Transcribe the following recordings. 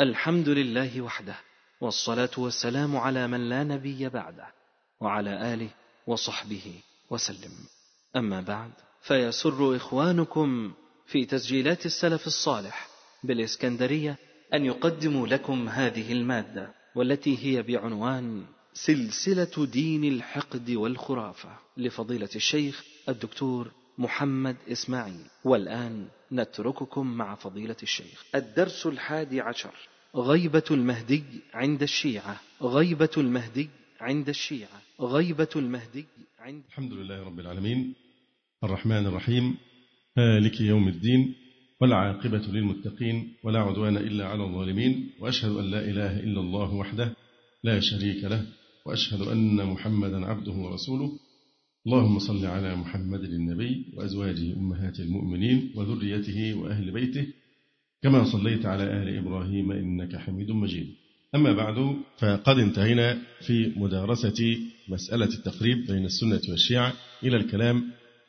الحمد لله وحده والصلاة والسلام على من لا نبي بعده وعلى آله وصحبه وسلم. أما بعد فيسر إخوانكم في تسجيلات السلف الصالح بالإسكندرية أن يقدموا لكم هذه المادة والتي هي بعنوان سلسلة دين الحقد والخرافة لفضيلة الشيخ الدكتور محمد إسماعيل. والآن نترككم مع فضيلة الشيخ. الدرس الحادي عشر. غيبة المهدي عند الشيعة. غيبة المهدي عند الشيعة. غيبة المهدي عند الحمد لله رب العالمين. الرحمن الرحيم. مالك يوم الدين. والعاقبة للمتقين. ولا عدوان إلا على الظالمين. وأشهد أن لا إله إلا الله وحده لا شريك له. وأشهد أن محمدا عبده ورسوله. اللهم صل على محمد النبي وأزواجه أمهات المؤمنين وذريته وأهل بيته كما صليت على آل إبراهيم إنك حميد مجيد. أما بعد فقد انتهينا في مدارسة مسألة التقريب بين السنة والشيعة إلى الكلام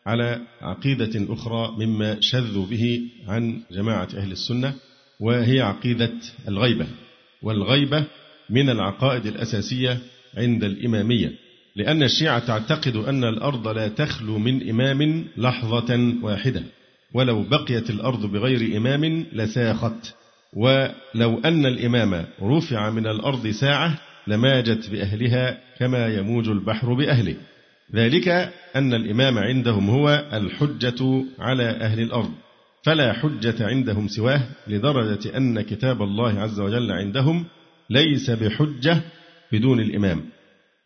على عقيدة أخرى مما شذوا به عن جماعة أهل السنة وهي عقيدة الغيبة والغيبة من العقائد الأساسية عند الإمامية. لأن الشيعة تعتقد أن الأرض لا تخلو من إمام لحظة واحدة ولو بقيت الأرض بغير إمام لساخت ولو أن الإمام رفع من الأرض ساعة لماجت بأهلها كما يموج البحر بأهله. ذلك أن الإمام عندهم هو الحجة على أهل الأرض فلا حجة عندهم سواه لدرجة أن كتاب الله عز وجل عندهم ليس بحجة بدون الإمام.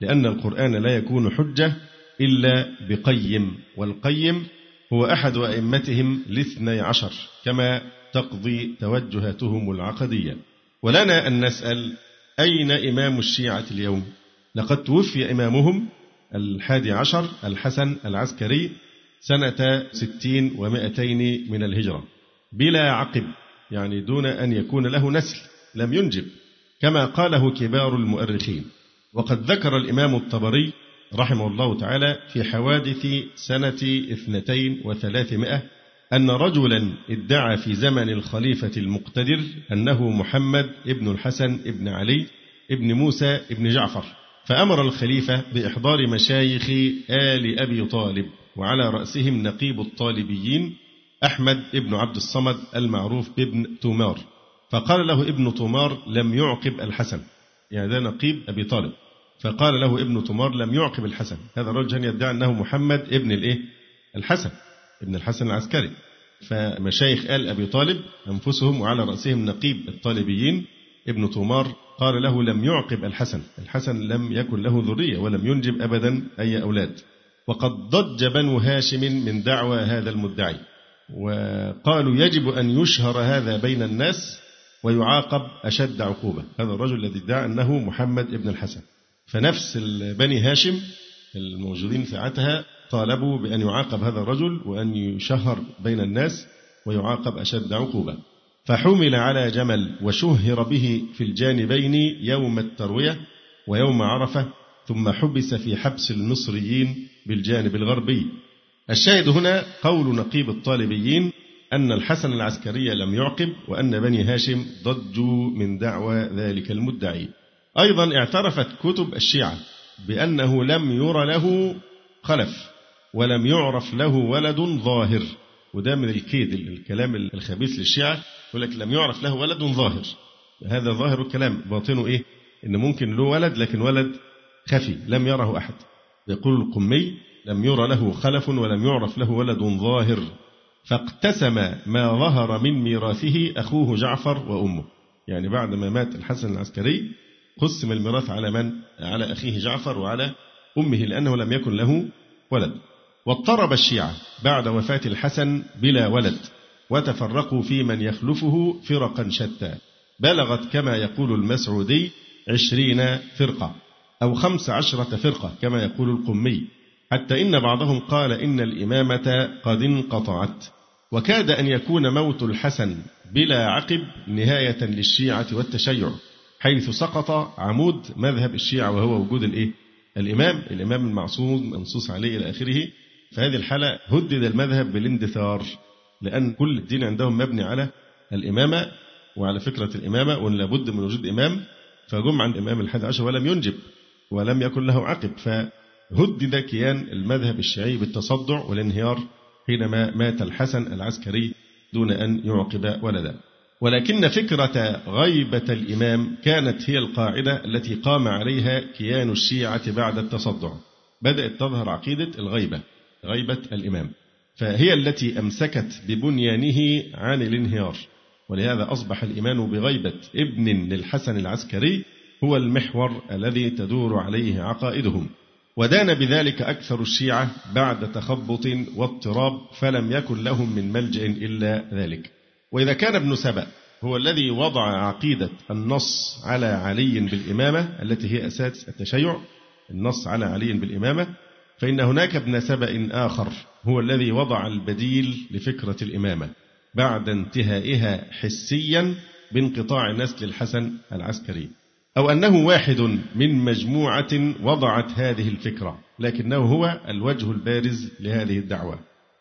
لأن القرآن لا يكون حجة إلا بقيم والقيم هو أحد أئمتهم الاثني عشر كما تقضي توجهاتهم العقدية. ولنا أن نسأل أين إمام الشيعة اليوم؟ لقد توفي إمامهم الحادي عشر الحسن العسكري سنة ستين ومائتين من الهجرة بلا عقب يعني دون أن يكون له نسل لم ينجب كما قاله كبار المؤرخين. وقد ذكر الإمام الطبري رحمه الله تعالى في حوادث سنة اثنتين وثلاثمائة أن رجلا ادعى في زمن الخليفة المقتدر أنه محمد ابن الحسن ابن علي ابن موسى ابن جعفر فأمر الخليفة بإحضار مشايخ آل أبي طالب وعلى رأسهم نقيب الطالبيين أحمد ابن عبد الصمد المعروف بابن تومار فقال له ابن تومار لم يعقب الحسن. يعني ده نقيب أبي طالب. فقال له ابن تومار لم يعقب الحسن. هذا الرجل يدعي أنه محمد ابن الإيه؟ الحسن ابن الحسن العسكري. فمشايخ آل أبي طالب أنفسهم وعلى رأسهم نقيب الطالبيين ابن تومار قال له لم يعقب الحسن. الحسن لم يكن له ذرية ولم ينجب أبدا أي أولاد. وقد ضج بنو هاشم من دعوى هذا المدعي. وقالوا يجب أن يشهر هذا بين الناس ويعاقب أشد عقوبة. هذا الرجل الذي ادعى أنه محمد ابن الحسن. فنفس بني هاشم الموجودين ساعتها طالبوا بأن يعاقب هذا الرجل وأن يشهر بين الناس ويعاقب أشد عقوبة. فحمل على جمل وشهر به في الجانبين يوم التروية ويوم عرفة ثم حبس في حبس المصريين بالجانب الغربي. الشاهد هنا قول نقيب الطالبيين أن الحسن العسكري لم يعقب وأن بني هاشم ضجوا من دعوى ذلك المدعي. أيضا اعترفت كتب الشيعة بأنه لم ير له خلف ولم يعرف له ولد ظاهر وده من الكيد الكلام الخبيث للشيعة يقول لك لم يعرف له ولد ظاهر. هذا ظاهر الكلام باطنه إيه؟ إن ممكن له ولد لكن ولد خفي لم يره أحد. يقول القمي لم ير له خلف ولم يعرف له ولد ظاهر. فاقتسم ما ظهر من ميراثه أخوه جعفر وأمه. يعني بعد ما مات الحسن العسكري قسم الميراث على من؟ على أخيه جعفر وعلى أمه لأنه لم يكن له ولد. واضطرب الشيعة بعد وفاة الحسن بلا ولد وتفرقوا في من يخلفه فرقا شتى. بلغت كما يقول المسعودي عشرين فرقة أو خمس عشرة فرقة كما يقول القمي. حتى إن بعضهم قال إن الإمامة قد انقطعت. وكاد أن يكون موت الحسن بلا عقب نهاية للشيعة والتشيع. حيث سقط عمود مذهب الشيعة وهو وجود الإيه؟ الإمام. الإمام المعصوم منصوص عليه إلى آخره. فهذه الحالة هدد المذهب بالاندثار لأن كل الدين عندهم مبني على الإمامة وعلى فكرة الإمامة وأن لابد من وجود إمام فجم عند الإمام الحادي عشر ولم ينجب ولم يكن له عقب. فهدد كيان المذهب الشيعي بالتصدع والانهيار حينما مات الحسن العسكري دون أن يعقب ولدا. ولكن فكرة غيبة الإمام كانت هي القاعدة التي قام عليها كيان الشيعة بعد التصدع. بدأت تظهر عقيدة الغيبة غيبة الإمام. فهي التي أمسكت ببنيانه عن الانهيار. ولهذا أصبح الإيمان بغيبة ابن للحسن العسكري هو المحور الذي تدور عليه عقائدهم. ودان بذلك أكثر الشيعة بعد تخبط واضطراب فلم يكن لهم من ملجأ إلا ذلك. وإذا كان ابن سبأ هو الذي وضع عقيدة النص على علي بالإمامة التي هي أساس التشيع النص على علي بالإمامة فإن هناك ابن سبأ آخر هو الذي وضع البديل لفكرة الإمامة بعد انتهائها حسيا بانقطاع نسل الحسن العسكري. أو أنه واحد من مجموعة وضعت هذه الفكرة لكنه هو الوجه البارز لهذه الدعوة.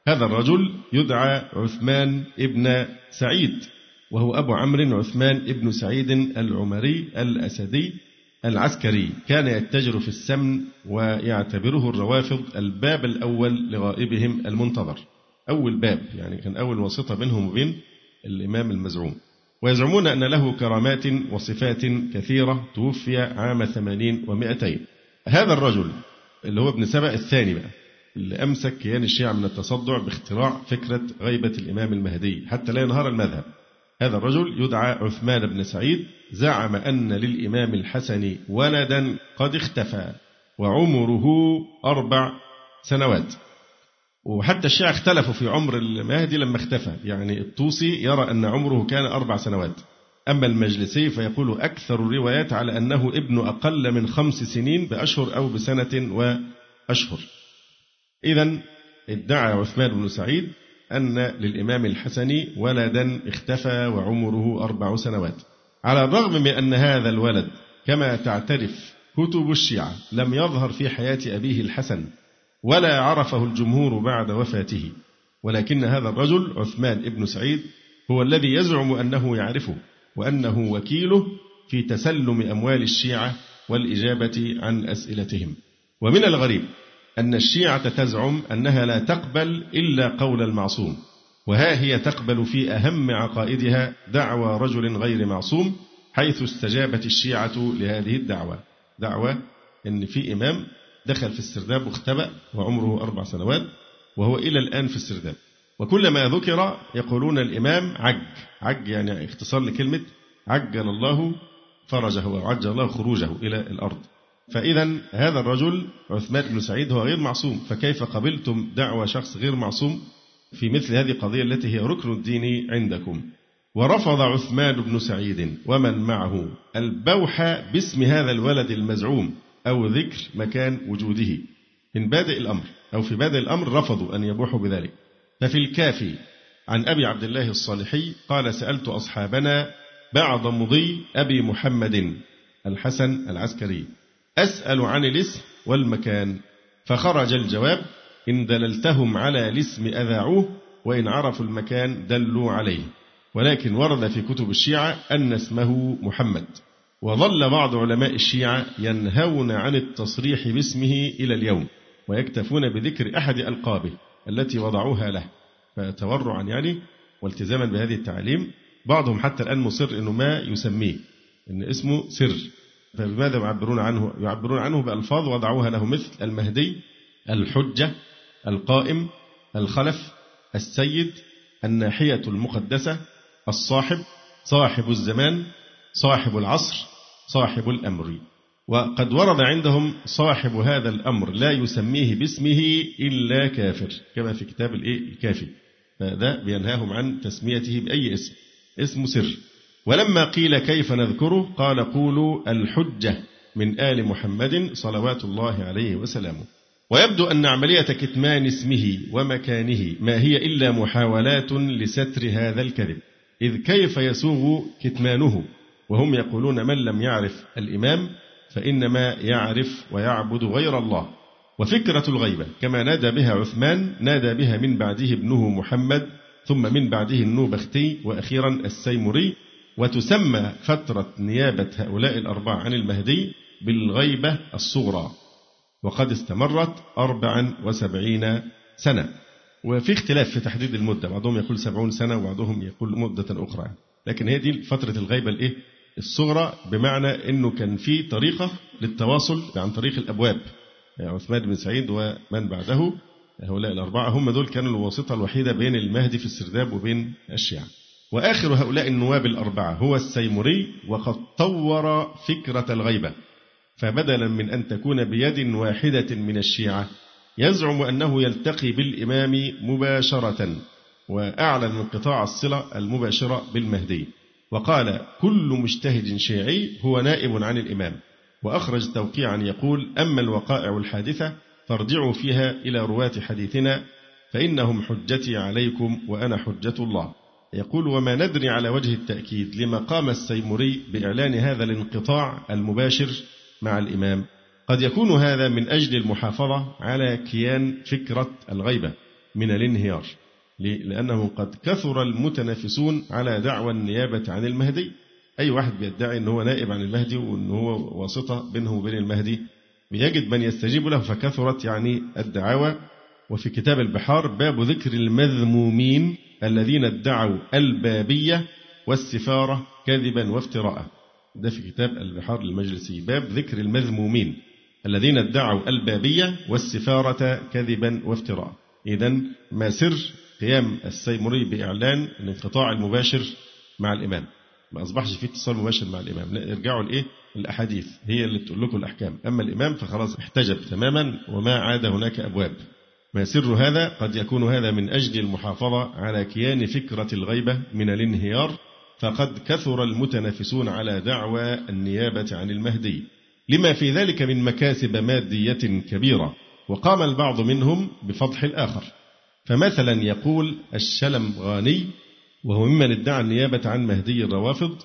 هذا الرجل يدعى عثمان ابن سعيد وهو أبو عمرو عثمان ابن سعيد العمري الأسدي العسكري. كان يتجر في السمن ويعتبره الروافض الباب الأول لغائبهم المنتظر. أول باب يعني كان أول واسطة بينهم وبين الإمام المزعوم. ويزعمون أن له كرامات وصفات كثيرة توفي عام ثمانين ومائتين هذا الرجل اللي هو ابن سبأ الثاني بقى اللي أمسك كيان الشيعة من التصدع باختراع فكرة غيبة الإمام المهدي حتى لا ينهار المذهب. هذا الرجل يدعى عثمان بن سعيد زعم أن للإمام الحسن ولدا قد اختفى وعمره أربع سنوات. وحتى الشيعة اختلفوا في عمر المهدي لما اختفى. يعني الطوسي يرى أن عمره كان أربع سنوات. أما المجلسي فيقول أكثر الروايات على أنه ابن أقل من خمس سنين بأشهر أو بسنة وأشهر. إذا ادعى عثمان بن سعيد أن للإمام الحسن ولدا اختفى وعمره أربع سنوات. على الرغم من أن هذا الولد كما تعترف كتب الشيعة لم يظهر في حياة أبيه الحسن ولا عرفه الجمهور بعد وفاته ولكن هذا الرجل عثمان بن سعيد هو الذي يزعم أنه يعرفه وأنه وكيله في تسلم أموال الشيعة والإجابة عن أسئلتهم. ومن الغريب أن الشيعة تزعم أنها لا تقبل إلا قول المعصوم وها هي تقبل في أهم عقائدها دعوى رجل غير معصوم حيث استجابت الشيعة لهذه الدعوة دعوة أن في إمام دخل في السرداب واختبأ وعمره أربع سنوات وهو إلى الآن في السرداب. وكلما ذكر يقولون الإمام عج عج يعني اختصار لكلمة عجل الله فرجه وعجل الله خروجه إلى الأرض. فإذا هذا الرجل عثمان بن سعيد هو غير معصوم فكيف قبلتم دعوى شخص غير معصوم في مثل هذه القضية التي هي ركن الدين عندكم؟ ورفض عثمان بن سعيد ومن معه البوح باسم هذا الولد المزعوم أو ذكر مكان وجوده. من بادئ الأمر أو في بادئ الأمر رفضوا أن يبوحوا بذلك. ففي الكافي عن أبي عبد الله الصالحي قال سألت أصحابنا بعد مضي أبي محمد الحسن العسكري. أسأل عن الاسم والمكان. فخرج الجواب إن دللتهم على الاسم أذاعوه وإن عرفوا المكان دلوا عليه. ولكن ورد في كتب الشيعة أن اسمه محمد. وظل بعض علماء الشيعة ينهون عن التصريح باسمه إلى اليوم ويكتفون بذكر أحد ألقابه التي وضعوها له. فتورعا يعني والتزاما بهذه التعاليم بعضهم حتى الآن مصر أنه ما يسميه أن اسمه سر. فبماذا يعبرون عنه؟ يعبرون عنه بألفاظ وضعوها له مثل المهدي الحجة القائم الخلف السيد الناحية المقدسة الصاحب صاحب الزمان صاحب العصر صاحب الأمر. وقد ورد عندهم صاحب هذا الأمر لا يسميه باسمه إلا كافر كما في كتاب الإيه؟ الكافي. فده بينهاهم عن تسميته بأي اسم. اسم سر. ولما قيل كيف نذكره قال قولوا الحجة من آل محمد صلوات الله عليه وسلامه. ويبدو أن عملية كتمان اسمه ومكانه ما هي إلا محاولات لستر هذا الكذب إذ كيف يسوغ كتمانه؟ وهم يقولون من لم يعرف الإمام فإنما يعرف ويعبد غير الله. وفكرة الغيبة كما نادى بها عثمان نادى بها من بعده ابنه محمد ثم من بعده النوبختي وأخيرا السيمري وتسمى فترة نيابة هؤلاء الأربعة عن المهدي بالغيبة الصغرى وقد استمرت أربعا وسبعين سنة. وفي اختلاف في تحديد المدة بعضهم يقول سبعون سنة وبعضهم يقول مدة أخرى. لكن هي دي فترة الغيبة الإيه؟ الصغرى بمعنى أنه كان في طريقة للتواصل عن طريق الأبواب. يعني عثمان بن سعيد ومن بعده هؤلاء الأربعة هم دول كانوا الواسطة الوحيدة بين المهدي في السرداب وبين الشيعة. وآخر هؤلاء النواب الأربعة هو السيمري وقد طور فكرة الغيبة فبدلا من أن تكون بيد واحدة من الشيعة يزعم أنه يلتقي بالإمام مباشرة وأعلن انقطاع الصلة المباشرة بالمهدي وقال كل مجتهد شيعي هو نائب عن الإمام. وأخرج توقيعا يقول أما الوقائع الحادثة فارجعوا فيها إلى رواة حديثنا فإنهم حجتي عليكم وأنا حجة الله. يقول وما ندري على وجه التأكيد لما قام السيمري بإعلان هذا الانقطاع المباشر مع الإمام. قد يكون هذا من أجل المحافظة على كيان فكرة الغيبة من الانهيار لأنه قد كثر المتنافسون على دعوى النيابة عن المهدي. أي واحد بيدعي أنه نائب عن المهدي وأنه هو واسطة بينه وبين المهدي بيجد من يستجيب له فكثرت يعني الدعاوى وفي كتاب البحار باب ذكر المذمومين الذين ادعوا البابية والسفارة كذبا وافتراء. ده في كتاب البحار المجلسي. باب ذكر المذمومين الذين ادعوا البابية والسفارة كذبا وافتراء. إذا ما سر قيام السيمري بإعلان الانقطاع المباشر مع الإمام؟ ما أصبحش في اتصال مباشر مع الإمام. لا ارجعوا لإيه؟ الأحاديث هي اللي تقول لكم الأحكام. أما الإمام فخلاص احتجب تماما وما عاد هناك أبواب. ما سر هذا؟ قد يكون هذا من أجل المحافظة على كيان فكرة الغيبة من الانهيار فقد كثر المتنافسون على دعوى النيابة عن المهدي. لما في ذلك من مكاسب مادية كبيرة وقام البعض منهم بفضح الآخر. فمثلا يقول الشلم غاني وهو ممن ادعى النيابة عن مهدي الروافض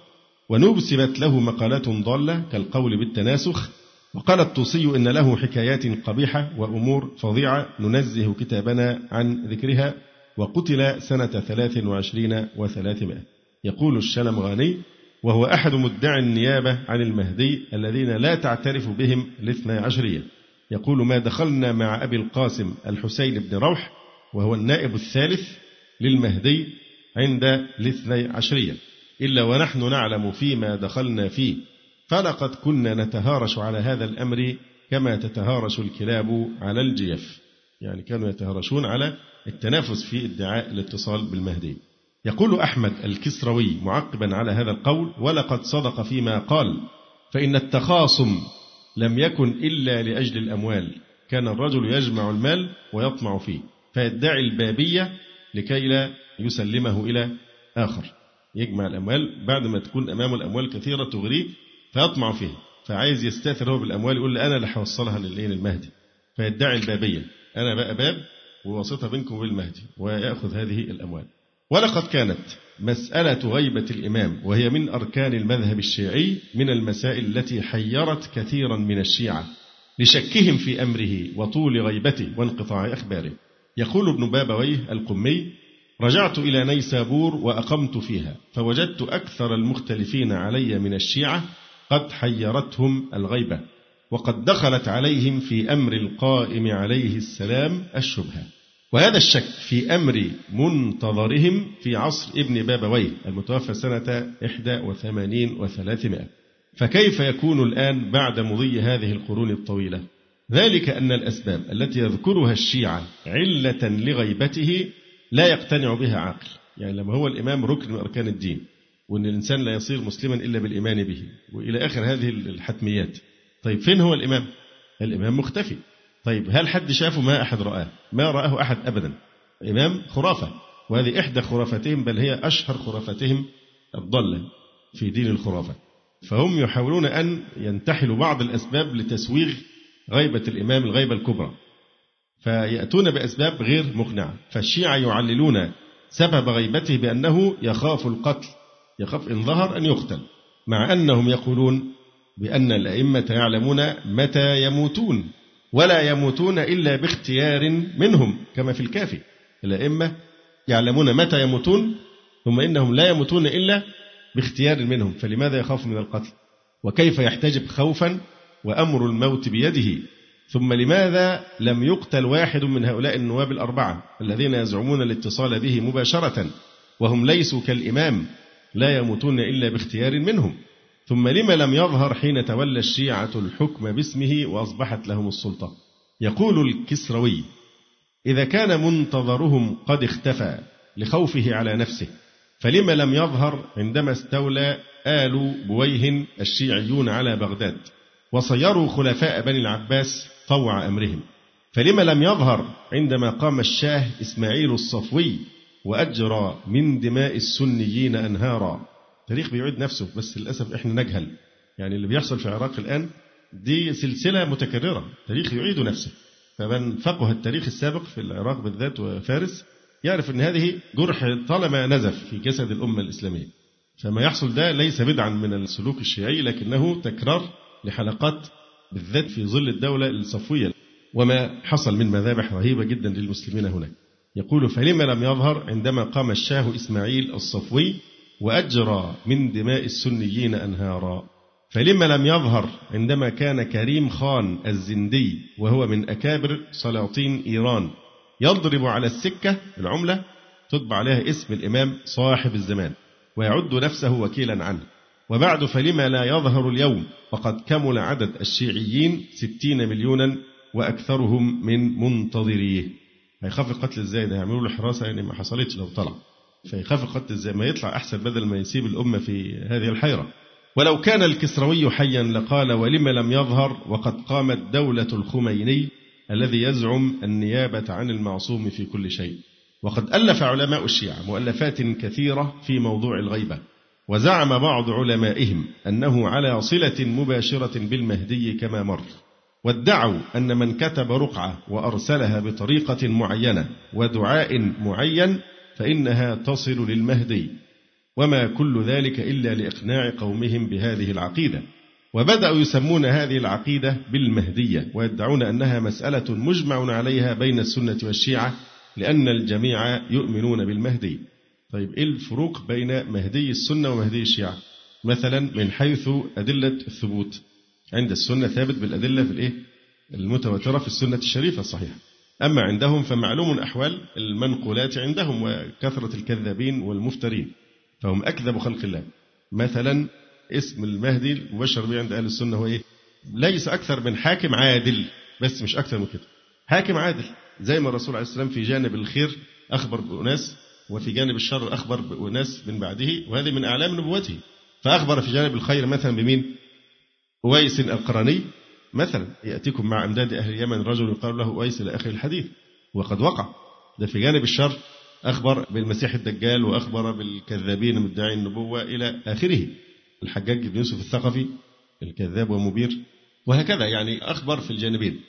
ونسبت له مقالات ضالة كالقول بالتناسخ وقال الطوسي إن له حكايات قبيحة وأمور فظيعة ننزه كتابنا عن ذكرها وقتل سنة ثلاث وعشرين وثلاثمائة. يقول الشلمغاني وهو أحد مدعي النيابة عن المهدي الذين لا تعترف بهم الاثنى عشرية. يقول ما دخلنا مع أبي القاسم الحسين بن روح وهو النائب الثالث للمهدي عند الاثني عشرية. إلا ونحن نعلم فيما دخلنا فيه. فلقد كنا نتهارش على هذا الأمر كما تتهارش الكلاب على الجيف. يعني كانوا يتهارشون على التنافس في ادعاء الاتصال بالمهدي. يقول أحمد الكسروي معقبا على هذا القول ولقد صدق فيما قال فإن التخاصم لم يكن إلا لأجل الأموال. كان الرجل يجمع المال ويطمع فيه فيدعي البابية لكي لا يسلمه إلى آخر. يجمع الأموال بعد ما تكون أمامه الأموال كثيرة تغريه فيطمع فيها فعايز يستاثر هو بالأموال يقول لي أنا اللي هوصلها للمهدي فيدعي البابية أنا بقى باب وواسطة بينكم وبين المهدي ويأخذ هذه الأموال. ولقد كانت مسألة غيبة الإمام وهي من أركان المذهب الشيعي من المسائل التي حيرت كثيرا من الشيعة لشكهم في أمره وطول غيبته وانقطاع أخباره. يقول ابن بابويه القمي رجعت إلى نيسابور وأقمت فيها فوجدت أكثر المختلفين علي من الشيعة قد حيرتهم الغيبة وقد دخلت عليهم في أمر القائم عليه السلام الشبهة. وهذا الشك في أمر منتظرهم في عصر ابن بابويه المتوفى سنة 81 و300 فكيف يكون الآن بعد مضي هذه القرون الطويلة؟ ذلك أن الأسباب التي يذكرها الشيعة علة لغيبته لا يقتنع بها عاقل. يعني لما هو الإمام ركن من أركان الدين وأن الإنسان لا يصير مسلما إلا بالإيمان به. وإلى آخر هذه الحتميات. طيب فين هو الإمام؟ الإمام مختفي. طيب هل حد شافه؟ ما أحد رآه. ما رآه أحد أبدا. إمام خرافة. وهذه إحدى خرافتهم بل هي أشهر خرافتهم الضالة في دين الخرافة. فهم يحاولون أن ينتحلوا بعض الأسباب لتسويغ غيبة الإمام الغيبة الكبرى. فيأتون بأسباب غير مقنعة. فالشيعة يعللون سبب غيبته بأنه يخاف القتل. يخاف إن ظهر أن يقتل مع أنهم يقولون بأن الأئمة يعلمون متى يموتون ولا يموتون إلا باختيار منهم كما في الكافي. الأئمة يعلمون متى يموتون ثم إنهم لا يموتون إلا باختيار منهم فلماذا يخاف من القتل؟ وكيف يحتجب خوفا وأمر الموت بيده؟ ثم لماذا لم يقتل واحد من هؤلاء النواب الأربعة الذين يزعمون الاتصال به مباشرة وهم ليسوا كالإمام؟ لا يموتون إلا باختيار منهم. ثم لم لم يظهر حين تولى الشيعة الحكم باسمه وأصبحت لهم السلطة. يقول الكسروي إذا كان منتظرهم قد اختفى لخوفه على نفسه فلم لم يظهر عندما استولى آل بويه الشيعيون على بغداد وصيروا خلفاء بني العباس طوع أمرهم. فلم لم يظهر عندما قام الشاه إسماعيل الصفوي وأجرى من دماء السنيين أنهارا. التاريخ بيعيد نفسه بس للأسف إحنا نجهل. يعني اللي بيحصل في العراق الآن دي سلسلة متكررة. التاريخ يعيد نفسه. فمن فقه التاريخ السابق في العراق بالذات وفارس يعرف أن هذه جرح طالما نزف في جسد الأمة الإسلامية. فما يحصل ده ليس بدعا من السلوك الشيعي لكنه تكرار لحلقات بالذات في ظل الدولة الصفوية. وما حصل من مذابح رهيبة جدا للمسلمين هناك. يقول فلما لم يظهر عندما قام الشاه إسماعيل الصفوي وأجرى من دماء السنيين أنهارا. فلما لم يظهر عندما كان كريم خان الزندي وهو من أكابر سلاطين إيران. يضرب على السكة العملة تطبع عليها اسم الإمام صاحب الزمان ويعد نفسه وكيلا عنه. وبعد فلما لا يظهر اليوم وقد كمل عدد الشيعيين ستين مليونا وأكثرهم من منتظريه. هيخاف القتل إزاي؟ ده هيعملوا له حراسة يعني ما حصلتش لو طلع. فيخاف القتل إزاي؟ ما يطلع أحسن بدل ما يسيب الأمة في هذه الحيرة. ولو كان الكسروي حيا لقال ولم لم يظهر وقد قامت دولة الخميني الذي يزعم النيابة عن المعصوم في كل شيء. وقد ألف علماء الشيعة مؤلفات كثيرة في موضوع الغيبة. وزعم بعض علمائهم أنه على صلة مباشرة بالمهدي كما مر. وادعوا أن من كتب رقعة وأرسلها بطريقة معينة ودعاء معين فإنها تصل للمهدي. وما كل ذلك إلا لإقناع قومهم بهذه العقيدة. وبدأوا يسمون هذه العقيدة بالمهدية ويدعون أنها مسألة مجمع عليها بين السنة والشيعة لأن الجميع يؤمنون بالمهدي. طيب إيه الفروق بين مهدي السنة ومهدي الشيعة؟ مثلا من حيث أدلة الثبوت عند السنة ثابت بالأدلة في الإيه؟ المتواترة في السنة الشريفة الصحيحة أما عندهم فمعلوم أحوال المنقولات عندهم وكثرة الكذابين والمفترين. فهم أكذب خلق الله. مثلا اسم المهدي المبشر به عند أهل السنة هو إيه؟ ليس أكثر من حاكم عادل بس مش أكثر من كده. حاكم عادل زي ما الرسول عليه السلام في جانب الخير أخبر بأناس وفي جانب الشر أخبر بأناس من بعده وهذه من أعلام نبوته. فأخبر في جانب الخير مثلا بمين؟ أويس القرني مثلا يأتيكم مع أمداد أهل اليمن رجل يقال له أويس إلى آخر الحديث وقد وقع. ده في جانب الشر أخبر بالمسيح الدجال وأخبر بالكذابين مدعي النبوة إلى آخره. الحجاج بن يوسف الثقفي الكذاب ومبير وهكذا يعني أخبر في الجانبين.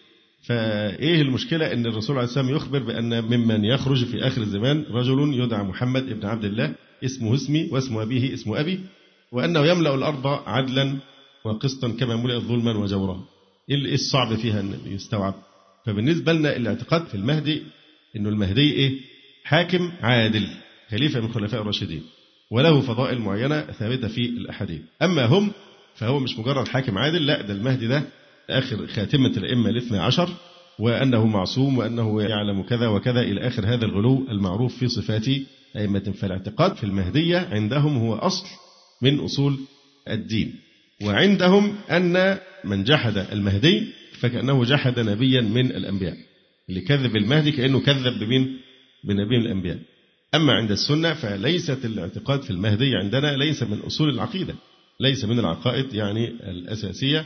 فإيه المشكلة؟ أن الرسول عليه السلام يخبر بأن ممن يخرج في آخر الزمان رجل يدعى محمد بن عبد الله اسمه اسمي واسم أبيه اسم أبي وأنه يملأ الأرض عدلا وقسطا كما ملئت ظلما وجورا. إيه الصعب فيها أن يستوعب؟ فبالنسبة لنا الاعتقاد في المهدي أنه المهدي إيه؟ حاكم عادل خليفة من خلفاء الراشدين وله فضائل معينة ثابتة في الأحاديث. أما هم فهو مش مجرد حاكم عادل لا ده المهدي ده آخر خاتمة الأئمة الاثنى عشر وأنه معصوم وأنه يعلم كذا وكذا إلى آخر هذا الغلو المعروف في صفات أئمة. فالاعتقاد في المهدية عندهم هو أصل من أصول الدين. وعندهم أن من جحد المهدي فكأنه جحد نبيا من الأنبياء. اللي كذب المهدي كأنه كذب بمين؟ بنبي من الأنبياء. أما عند السنة فليست الاعتقاد في المهدي عندنا ليس من أصول العقيدة ليس من العقائد يعني الأساسية.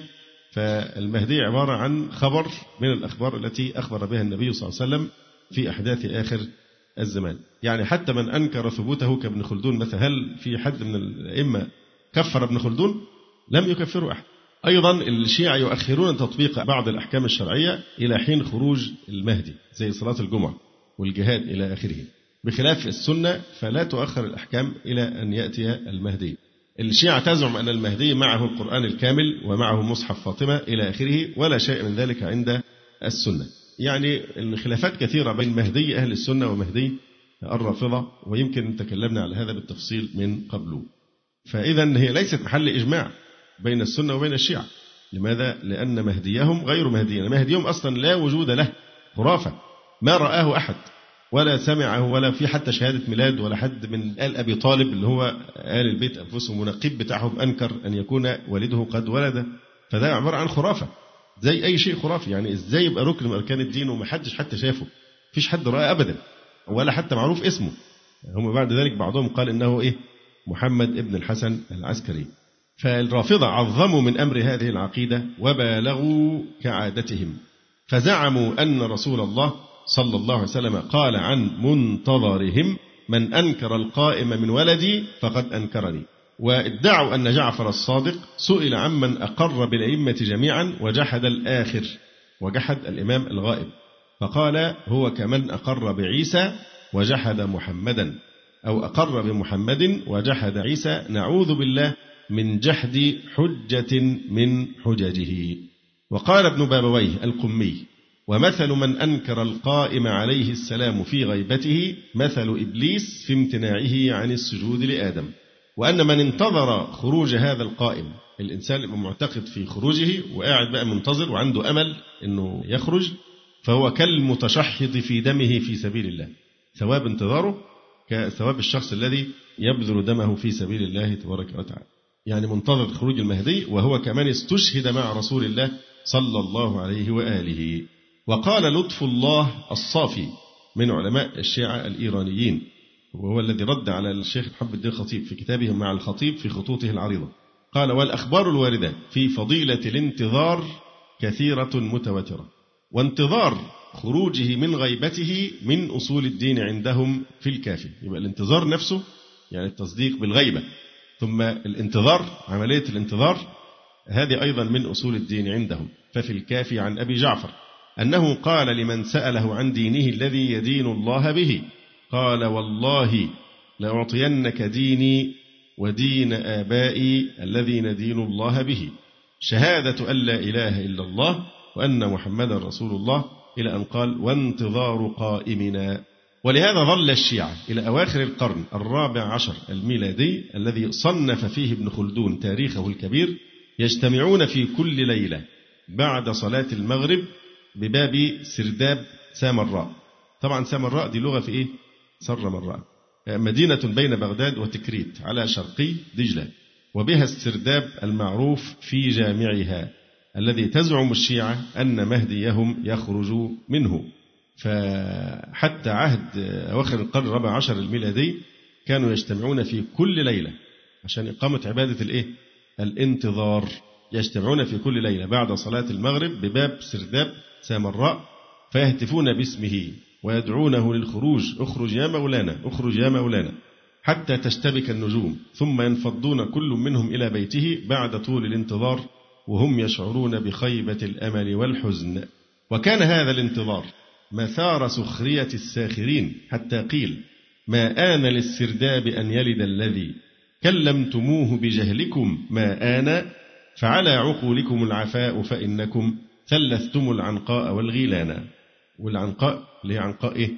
فالمهدي عبارة عن خبر من الأخبار التي أخبر بها النبي صلى الله عليه وسلم في أحداث آخر الزمان. يعني حتى من أنكر ثبوته كابن خلدون مثلا هل في حد من الأئمة كفر ابن خلدون؟ لم يكفروا أحد. أيضا الشيعة يؤخرون تطبيق بعض الأحكام الشرعية إلى حين خروج المهدي زي صلاة الجمعة والجهاد إلى آخره. بخلاف السنة فلا تؤخر الأحكام إلى أن يأتي المهدي. الشيعة تزعم أن المهدي معه القرآن الكامل ومعه مصحف فاطمة إلى آخره ولا شيء من ذلك عند السنة. يعني الخلافات كثيرة بين مهدي أهل السنة ومهدي الرافضة ويمكن تكلمنا على هذا بالتفصيل من قبل. فإذا هي ليست محل إجماع. بين السنة وبين الشيعة. لماذا؟ لأن مهديهم غير مهديين. مهديهم أصلا لا وجود له خرافة. ما رآه أحد ولا سمعه ولا في حتى شهادة ميلاد ولا حد من آل أبي طالب اللي هو آل البيت أنفسهم ونقيب بتاعهم أنكر أن يكون والده قد ولد. فده عبارة عن خرافة. زي أي شيء خرافي. يعني إزاي يبقى ركن من أركان الدين ومحدش حتى شافه؟ فيش حد رأى أبدا ولا حتى معروف اسمه. هم بعد ذلك بعضهم قال إنه إيه؟ محمد ابن الحسن العسكري. فالرافضة عظموا من أمر هذه العقيدة وبالغوا كعادتهم. فزعموا أن رسول الله صلى الله عليه وسلم قال عن منتظرهم من أنكر القائم من ولدي فقد أنكرني. وادعوا أن جعفر الصادق سئل عمن أقر بالأئمة جميعا وجحد الآخر وجحد الإمام الغائب. فقال هو كمن أقر بعيسى وجحد محمدا أو أقر بمحمد وجحد عيسى نعوذ بالله من جحد حجة من حججه. وقال ابن بابويه القمي ومثل من أنكر القائم عليه السلام في غيبته مثل إبليس في امتناعه عن السجود لآدم. وأن من انتظر خروج هذا القائم الإنسان يبقى معتقد في خروجه وقاعد بقى منتظر وعنده أمل أنه يخرج فهو كالمتشحط في دمه في سبيل الله. ثواب انتظاره كثواب الشخص الذي يبذل دمه في سبيل الله تبارك وتعالى. يعني منتظر خروج المهدي وهو كمان استشهد مع رسول الله صلى الله عليه وآله. وقال لطف الله الصافي من علماء الشيعة الإيرانيين وهو الذي رد على الشيخ محمد الدين الخطيب في كتابه مع الخطيب في خطوطه العريضة. قال والأخبار الواردة في فضيلة الانتظار كثيرة متواترة وانتظار خروجه من غيبته من أصول الدين عندهم في الكافي. يبقى الانتظار نفسه يعني التصديق بالغيبة. ثم الانتظار عملية الانتظار هذه أيضا من أصول الدين عندهم. ففي الكافي عن أبي جعفر أنه قال لمن سأله عن دينه الذي يدين الله به قال والله لأعطينك ديني ودين آبائي الذين دين الله به. شهادة أن لا إله إلا الله وأن محمدا رسول الله إلى أن قال وانتظار قائمنا. ولهذا ظل الشيعة إلى أواخر القرن الرابع عشر الميلادي الذي صنف فيه ابن خلدون تاريخه الكبير يجتمعون في كل ليلة بعد صلاة المغرب بباب سرداب سامراء. طبعا سامراء دي لغة في إيه؟ سر مراء. مدينة بين بغداد وتكريت على شرقي دجلة وبها السرداب المعروف في جامعها الذي تزعم الشيعة أن مهديهم يخرج منه. فحتى عهد أواخر القرن الرابع عشر الميلادي كانوا يجتمعون في كل ليلة عشان إقامة عبادة الإيه؟ الانتظار. يجتمعون في كل ليلة بعد صلاة المغرب بباب سرداب سامراء فيهتفون باسمه ويدعونه للخروج. اخرج يا مولانا اخرج يا مولانا حتى تشتبك النجوم. ثم ينفضون كل منهم إلى بيته بعد طول الانتظار وهم يشعرون بخيبة الأمل والحزن. وكان هذا الانتظار مثار سخرية الساخرين حتى قيل ما آن للسرداب أن يلد الذي كلمتموه بجهلكم ما آن؟ فعلى عقولكم العفاء فإنكم ثلثتم العنقاء والغيلان. والعنقاء اللي عنقاء إيه؟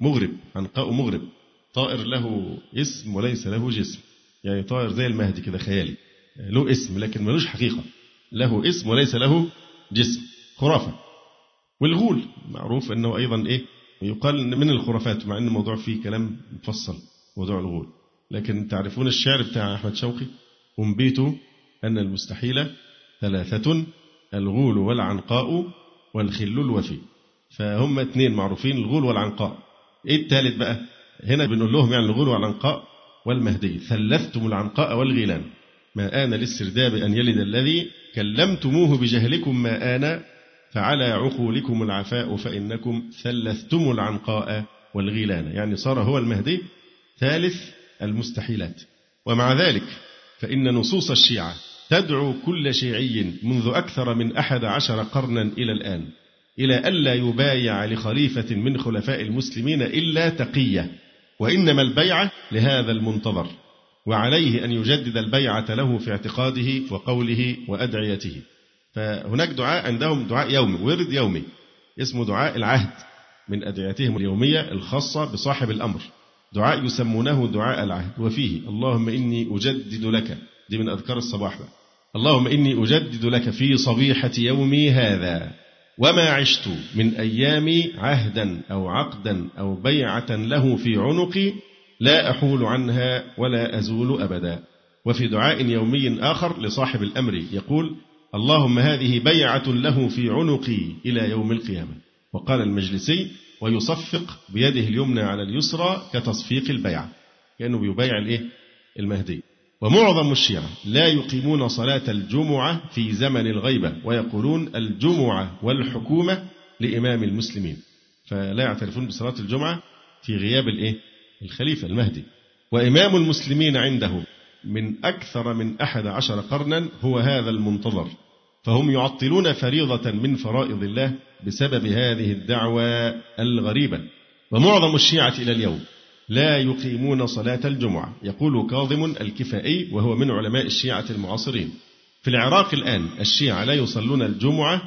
مغرب عنقاء مغرب. طائر له اسم وليس له جسم. يعني طائر زي المهدي كده خيالي. له اسم لكن ملوش حقيقة. له اسم وليس له جسم. خرافة. والغول معروف أنه أيضا إيه يقال من الخرافات مع أن الموضوع فيه كلام مفصل موضوع الغول. لكن تعرفون الشعر بتاع أحمد شوقي؟ أنبيت أن المستحيل ثلاثة الغول والعنقاء والخل الوفي. فهم اثنين معروفين الغول والعنقاء. إيه الثالث بقى؟ هنا بنقول لهم يعني الغول والعنقاء والمهدي. ثلثتم العنقاء والغيلان. ما آن للسرداب أن يلد الذي كلمتموه بجهلكم ما آن فعلى عقولكم العفاء فإنكم ثلثتم العنقاء والغيلان يعني صار هو المهدي ثالث المستحيلات. ومع ذلك فإن نصوص الشيعة تدعو كل شيعي منذ أكثر من أحد عشر قرنا إلى الآن إلى ألا يبايع لخليفة من خلفاء المسلمين إلا تقية وإنما البيعة لهذا المنتظر وعليه أن يجدد البيعة له في اعتقاده وقوله وأدعيته. فهناك دعاء عندهم دعاء يومي ورد يومي اسمه دعاء العهد من أدعيتهم اليومية الخاصة بصاحب الأمر. دعاء يسمونه دعاء العهد وفيه اللهم إني أجدد لك دي من أذكار الصباح بقى. اللهم إني أجدد لك في صبيحة يومي هذا وما عشت من أيامي عهدا أو عقدا أو بيعة له في عنقي لا أحول عنها ولا أزول أبدا. وفي دعاء يومي آخر لصاحب الأمر يقول اللهم هذه بيعة له في عنقي إلى يوم القيامة. وقال المجلسي ويصفق بيده اليمنى على اليسرى كتصفيق البيعة كأنه بيبايع الإيه؟ المهدي. ومعظم الشيعة لا يقيمون صلاة الجمعة في زمن الغيبة ويقولون الجمعة والحكومة لإمام المسلمين. فلا يعترفون بصلاة الجمعة في غياب الإيه؟ الخليفة المهدي. وإمام المسلمين عنده من أكثر من أحد عشر قرنا هو هذا المنتظر. فهم يعطلون فريضة من فرائض الله بسبب هذه الدعوة الغريبة. ومعظم الشيعة إلى اليوم لا يقيمون صلاة الجمعة. يقول كاظم الكفائي وهو من علماء الشيعة المعاصرين. في العراق الآن الشيعة لا يصلون الجمعة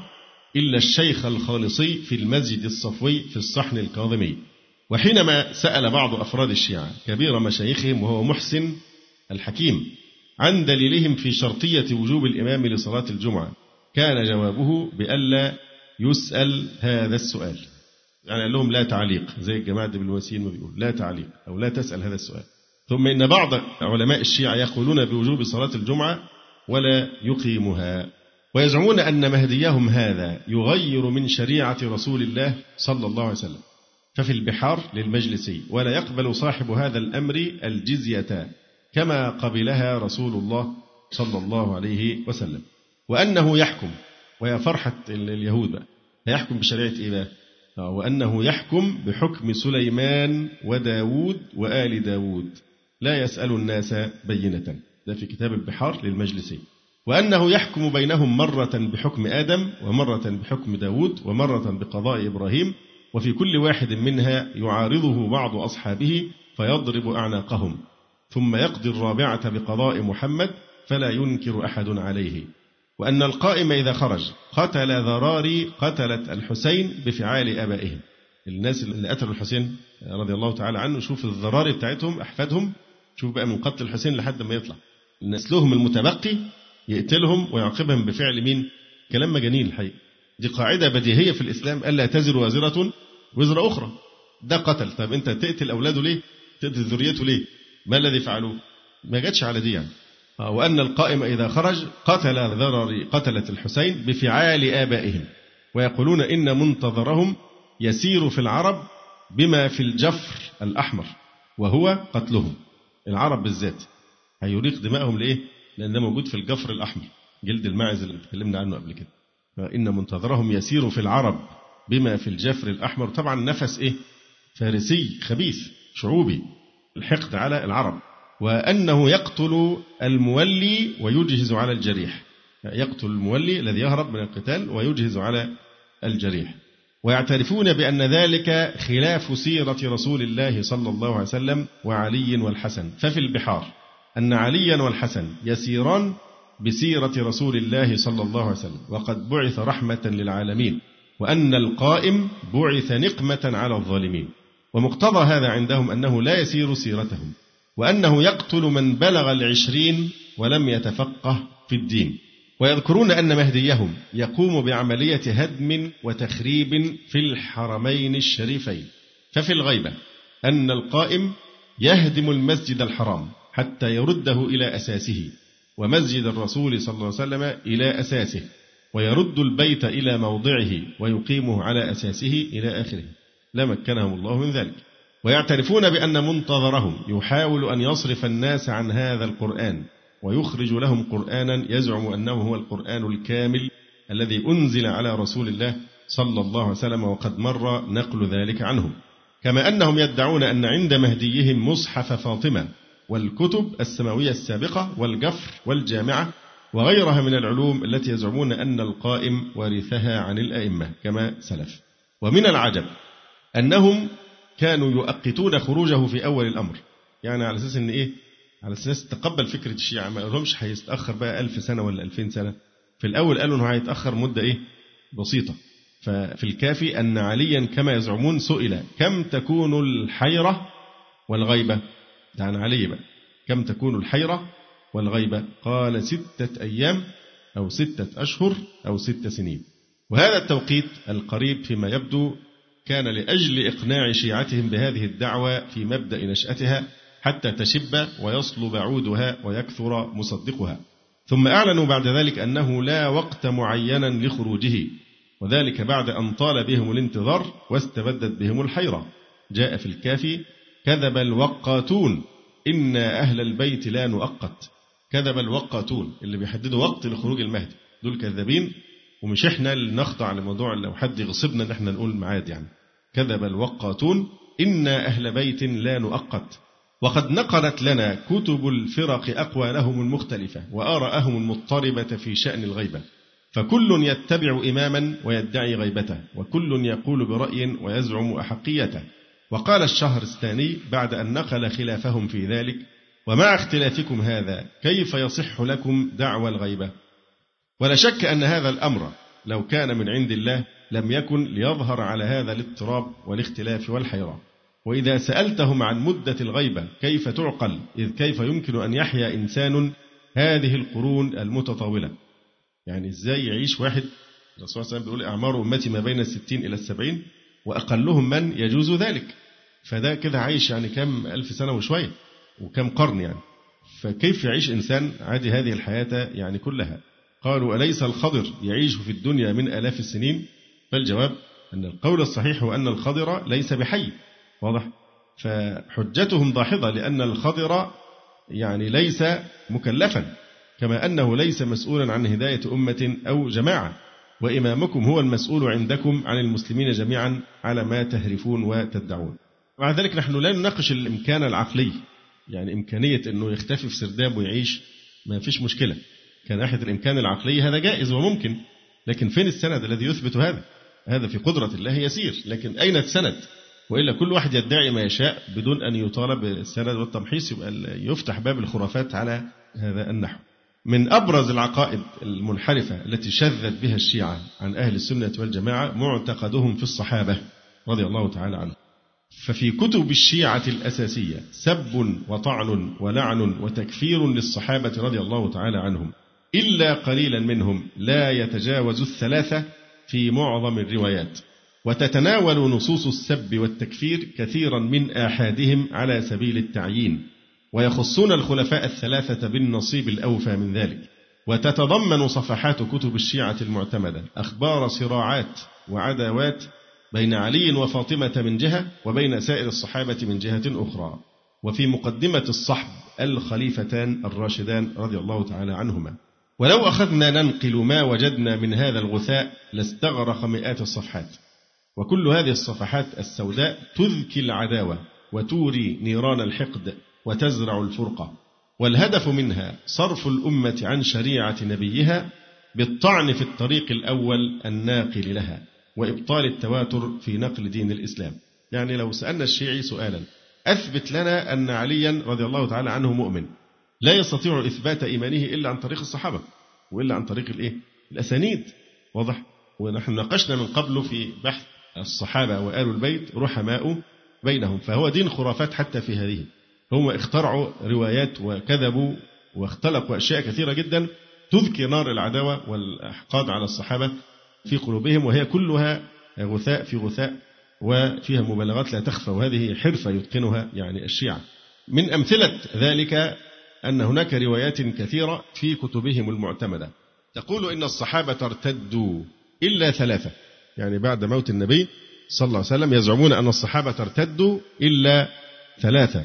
إلا الشيخ الخالصي في المسجد الصفوي في الصحن الكاظمي. وحينما سأل بعض أفراد الشيعة كبير مشايخهم وهو محسن الحكيم عن دليلهم في شرطية وجوب الإمام لصلاة الجمعة. كان جوابه بألا يسأل هذا السؤال. يعني قال لهم لا تعليق زي الجماعة الدبلوماسيين ما بيقول لا تعليق أو لا تسأل هذا السؤال. ثم إن بعض علماء الشيعة يقولون بوجوب صلاة الجمعة ولا يقيمها. ويزعمون أن مهديهم هذا يغير من شريعة رسول الله صلى الله عليه وسلم. ففي البحار للمجلسي ولا يقبل صاحب هذا الأمر الجزية. كما قبلها رسول الله صلى الله عليه وسلم. وأنه يحكم ويا فرحة اليهود بقى هيحكم بشريعة إيه بقى؟ آه، وأنه يحكم بحكم سليمان وداود وآل داود. لا يسأل الناس بينة. ده في كتاب البحار للمجلسي وأنه يحكم بينهم مرة بحكم آدم ومرة بحكم داود ومرة بقضاء إبراهيم. وفي كل واحد منها يعارضه بعض أصحابه فيضرب أعناقهم. ثم يقضي الرابعة بقضاء محمد فلا ينكر أحد عليه. وأن القائم إذا خرج قتل ذراري قتلت الحسين بفعال آبائهم. الناس اللي قتلوا الحسين رضي الله تعالى عنه شوف الذراري بتاعتهم أحفادهم شوف بقى من قتل الحسين لحد ما يطلع. نسلهم المتبقي يقتلهم ويعاقبهم بفعل مين؟ كلام مجانين الحقيقة. دي قاعدة بديهية في الإسلام ألا تزر وازرة وزر أخرى. ده قتل. طب أنت تقتل أولاده ليه؟ تقتل ذريته ليه؟ ما الذي فعلوه؟ ما جاتش على دي يعني وأن القائم إذا خرج قتل ذرر قتلة الحسين بفعال آبائهم ويقولون إن منتظرهم يسير في العرب بما في الجفر الأحمر وهو قتلهم. العرب بالذات هيريق دمائهم لإيه؟ لأن ده موجود في الجفر الأحمر. جلد الماعز اللي اتكلمنا عنه قبل كده. فإن منتظرهم يسير في العرب بما في الجفر الأحمر. طبعا نفس إيه؟ فارسي خبيث شعوبي. الحقد على العرب وأنه يقتل المولي ويجهز على الجريح. يقتل المولي الذي يهرب من القتال ويجهز على الجريح. ويعترفون بأن ذلك خلاف سيرة رسول الله صلى الله عليه وسلم وعلي والحسن. ففي البحار أن عليا والحسن يسيران بسيرة رسول الله صلى الله عليه وسلم وقد بعث رحمة للعالمين وأن القائم بعث نقمة على الظالمين. ومقتضى هذا عندهم أنه لا يسير سيرتهم وأنه يقتل من بلغ العشرين ولم يتفقه في الدين. ويذكرون أن مهديهم يقوم بعملية هدم وتخريب في الحرمين الشريفين. ففي الغيبة أن القائم يهدم المسجد الحرام حتى يرده إلى أساسه ومسجد الرسول صلى الله عليه وسلم إلى أساسه ويرد البيت إلى موضعه ويقيمه على أساسه إلى آخره. لا مكنهم الله من ذلك. ويعترفون بأن منتظرهم. يحاول أن يصرف الناس عن هذا القرآن. ويخرج لهم قرآنا يزعم أنه هو القرآن الكامل الذي أنزل على رسول الله صلى الله عليه وسلم وقد مر نقل ذلك عنهم. كما أنهم يدعون أن عند مهديهم مصحف فاطمة والكتب السماوية السابقة والجفر والجامعة وغيرها من العلوم التي يزعمون أن القائم ورثها عن الأئمة كما سلف. ومن العجب أنهم كانوا يؤقتون خروجه في أول الأمر. يعني على أساس إن إيه؟ على أساس تقبل فكرة الشيعة. ما قالهمش هيتأخر بقى ألف سنة ولا ألفين سنة. في الأول قالوا إنه هيتأخر مدة إيه؟ بسيطة. ففي الكافي أن عليا كما يزعمون سئل كم تكون الحيرة والغيبة؟ عن علي بقى كم تكون الحيرة والغيبة؟ قال ستة أيام أو ستة أشهر أو ست سنين. وهذا التوقيت القريب فيما يبدو كان لأجل إقناع شيعتهم بهذه الدعوة في مبدأ نشأتها حتى تشب ويصلب عودها ويكثر مصدقها. ثم أعلنوا بعد ذلك أنه لا وقت معينا لخروجه وذلك بعد أن طال بهم الانتظار واستبدت بهم الحيرة. جاء في الكافي كذب الوقاتون إن أهل البيت لا نؤقت. كذب الوقاتون اللي بيحددوا وقت لخروج المهدي. دول كذابين ومش إحنا اللي نخضع لموضوع لو حد يغصبنا إن إحنا نقول ميعاد يعني. كذب الوقاتون إنا أهل بيت لا نؤقت. وقد نقلت لنا كتب الفرق أقوالهم المختلفة وآراءهم المضطربة في شأن الغيبة. فكل يتبع إماما ويدعي غيبته وكل يقول برأي ويزعم أحقيته. وقال الشهر الثاني بعد أن نقل خلافهم في ذلك ومع اختلافكم هذا كيف يصح لكم دعوى الغيبة؟ ولا شك أن هذا الأمر لو كان من عند الله لم يكن ليظهر على هذا الاضطراب والاختلاف والحيرة وإذا سألتهم عن مدة الغيبة كيف تعقل إذ كيف يمكن أن يحيا إنسان هذه القرون المتطاولة؟ يعني إزاي يعيش واحد؟ الرسول صلى الله عليه وسلم بيقول أعمار أمتي ما بين الستين إلى السبعين وأقلهم من يجوز ذلك. فده كده عايش يعني كم ألف سنة وشوية وكم قرن يعني. فكيف يعيش إنسان عادي هذه الحياة يعني كلها؟ قالوا أليس الخضر يعيش في الدنيا من آلاف السنين؟ فالجواب أن القول الصحيح هو أن الخضر ليس بحي واضح؟ فحجتهم داحضة لأن الخضر يعني ليس مكلفا كما أنه ليس مسؤولا عن هداية أمة أو جماعة وإمامكم هو المسؤول عندكم عن المسلمين جميعا على ما تهرفون وتدعون. مع ذلك نحن لا نناقش الإمكان العقلي يعني إمكانية أنه يختفي في سرداب ويعيش ما فيش مشكلة. كان ناحية الإمكان العقلي هذا جائز وممكن. لكن فين السند الذي يثبت هذا؟ هذا في قدرة الله يسير. لكن أين السند؟ وإلا كل واحد يدعي ما يشاء بدون أن يطالب بالسند والتمحيص يبقى يفتح باب الخرافات على هذا النحو. من أبرز العقائد المنحرفة التي شذت بها الشيعة عن أهل السنة والجماعة معتقدهم في الصحابة رضي الله تعالى عنهم. ففي كتب الشيعة الأساسية سب وطعن ولعن وتكفير للصحابة رضي الله تعالى عنهم. إلا قليلا منهم لا يتجاوز الثلاثة في معظم الروايات. وتتناول نصوص السب والتكفير كثيرا من آحادهم على سبيل التعيين ويخصون الخلفاء الثلاثة بالنصيب الأوفى من ذلك. وتتضمن صفحات كتب الشيعة المعتمدة أخبار صراعات وعداوات بين علي وفاطمة من جهة وبين سائر الصحابة من جهة أخرى. وفي مقدمة الصحب الخليفتان الراشدان رضي الله تعالى عنهما. ولو أخذنا ننقل ما وجدنا من هذا الغثاء لاستغرق مئات الصفحات. وكل هذه الصفحات السوداء تذكي العداوة وتوري نيران الحقد وتزرع الفرقة. والهدف منها صرف الأمة عن شريعة نبيها بالطعن في الطريق الأول الناقل لها وإبطال التواتر في نقل دين الإسلام. يعني لو سألنا الشيعي سؤالا أثبت لنا أن عليا رضي الله تعالى عنه مؤمن. لا يستطيع إثبات إيمانه إلا عن طريق الصحابة وإلا عن طريق الإيه؟ الأسانيد. واضح؟ ونحن ناقشنا من قبل في بحث الصحابة وآل البيت رحماء بينهم فهو دين خرافات حتى في هذه. هم اخترعوا روايات وكذبوا واختلقوا أشياء كثيرة جدا تذكي نار العداوة والأحقاد على الصحابة في قلوبهم وهي كلها غثاء في غثاء وفيها مبالغات لا تخفى وهذه حرفة يتقنها يعني الشيعة. من أمثلة ذلك أن هناك روايات كثيرة في كتبهم المعتمدة. تقول إن الصحابة ارتدوا إلا ثلاثة. يعني بعد موت النبي صلى الله عليه وسلم يزعمون أن الصحابة ارتدوا إلا ثلاثة.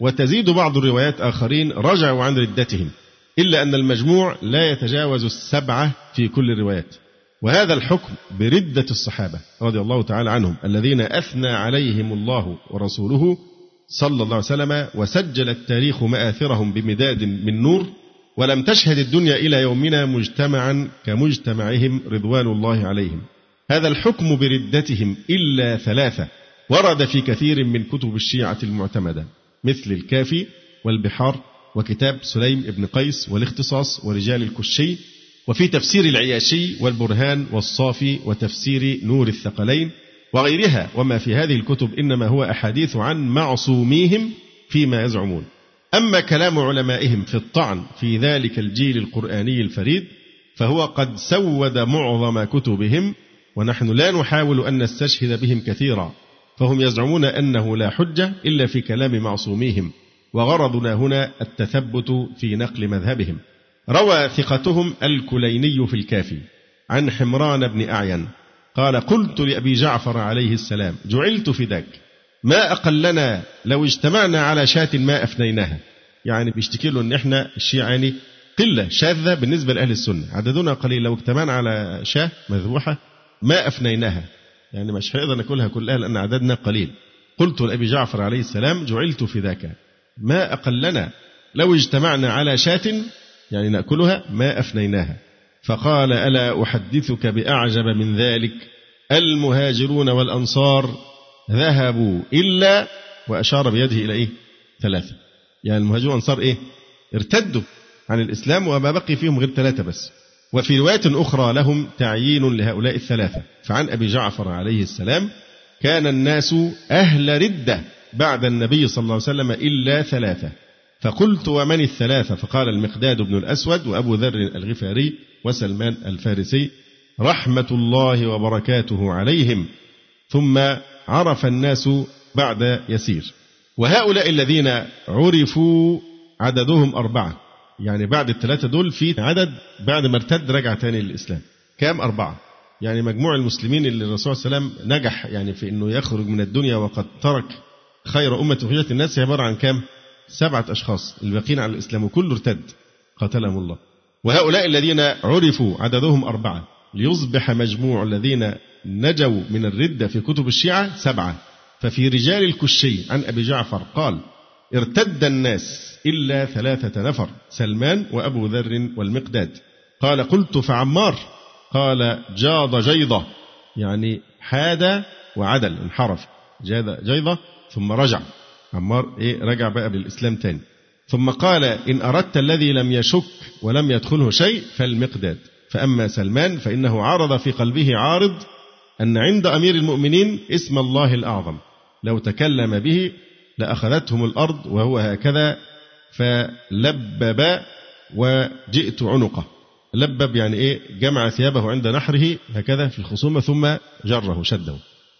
وتزيد بعض الروايات آخرين رجعوا عن ردتهم إلا أن المجموع لا يتجاوز السبعة في كل الروايات. وهذا الحكم بردة الصحابة رضي الله تعالى عنهم الذين أثنى عليهم الله ورسوله صلى الله عليه وسلم وسجل التاريخ مآثرهم بمداد من نور ولم تشهد الدنيا إلى يومنا مجتمعا كمجتمعهم رضوان الله عليهم. هذا الحكم بردتهم إلا ثلاثة ورد في كثير من كتب الشيعة المعتمدة مثل الكافي والبحار وكتاب سليم بن قيس والاختصاص ورجال الكشي وفي تفسير العياشي والبرهان والصافي وتفسير نور الثقلين وغيرها. وما في هذه الكتب إنما هو أحاديث عن معصوميهم فيما يزعمون. أما كلام علمائهم في الطعن في ذلك الجيل القرآني الفريد فهو قد سود معظم كتبهم ونحن لا نحاول أن نستشهد بهم كثيرا. فهم يزعمون أنه لا حجة إلا في كلام معصوميهم وغرضنا هنا التثبت في نقل مذهبهم. روى ثقتهم الكليني في الكافي عن حمران بن أعين قال قلت لأبي جعفر عليه السلام جعلت فداك. ما أقلنا لو اجتمعنا على شاة ما أفنيناها. يعني بيشتكي له إن إحنا الشيعة يعني قلة شاذة بالنسبة لأهل السنة. عددنا قليل لو اجتمعنا على شاة مذبوحة ما أفنيناها. يعني مش هنقدر ناكلها كلها لأن عددنا قليل. قلت لأبي جعفر عليه السلام جعلت في ذاك ما أقلنا لو اجتمعنا على شاة يعني نأكلها ما أفنيناها. فقال ألا أحدثك بأعجب من ذلك؟ المهاجرون والأنصار ذهبوا إلا وأشار بيده إلى إيه؟ ثلاثة. يعني المهاجرون والأنصار إيه؟ ارتدوا عن الإسلام وما بقي فيهم غير ثلاثة بس. وفي رواية أخرى لهم تعيين لهؤلاء الثلاثة. فعن أبي جعفر عليه السلام كان الناس أهل ردة بعد النبي صلى الله عليه وسلم إلا ثلاثة. فقلت ومن الثلاثة؟ فقال المقداد بن الأسود وأبو ذر الغفاري وسلمان الفارسي رحمة الله وبركاته عليهم ثم عرف الناس بعد يسير. وهؤلاء الذين عرفوا عددهم أربعة يعني بعد الثلاثة دول في عدد بعد ما ارتد رجع تاني للإسلام. كام؟ أربعة. يعني مجموع المسلمين اللي الرسول صلى الله عليه وسلم نجح يعني في أنه يخرج من الدنيا وقد ترك خير أمة أخرجت الناس عبارة عن كام؟ سبعة أشخاص الباقين على الإسلام وكله ارتد قاتلهم الله. وهؤلاء الذين عرفوا عددهم أربعة ليصبح مجموع الذين نجوا من الردة في كتب الشيعة سبعة. ففي رجال الكشي عن أبي جعفر قال ارتد الناس إلا ثلاثة نفر سلمان وأبو ذر والمقداد. قال قلت فعمار. قال جاض جيضة. يعني حاد وعدل انحرف. جاد جيضة ثم رجع. عمار إيه رجع بقى بالإسلام تاني. ثم قال إن أردت الذي لم يشك ولم يدخله شيء فالمقداد. فأما سلمان فإنه عرض في قلبه عارض أن عند أمير المؤمنين اسم الله الأعظم. لو تكلم به لأخذتهم الأرض وهو هكذا فلبب وجئت عنقه. لبب يعني إيه؟ جمع ثيابه عند نحره هكذا في الخصومة ثم جره شده.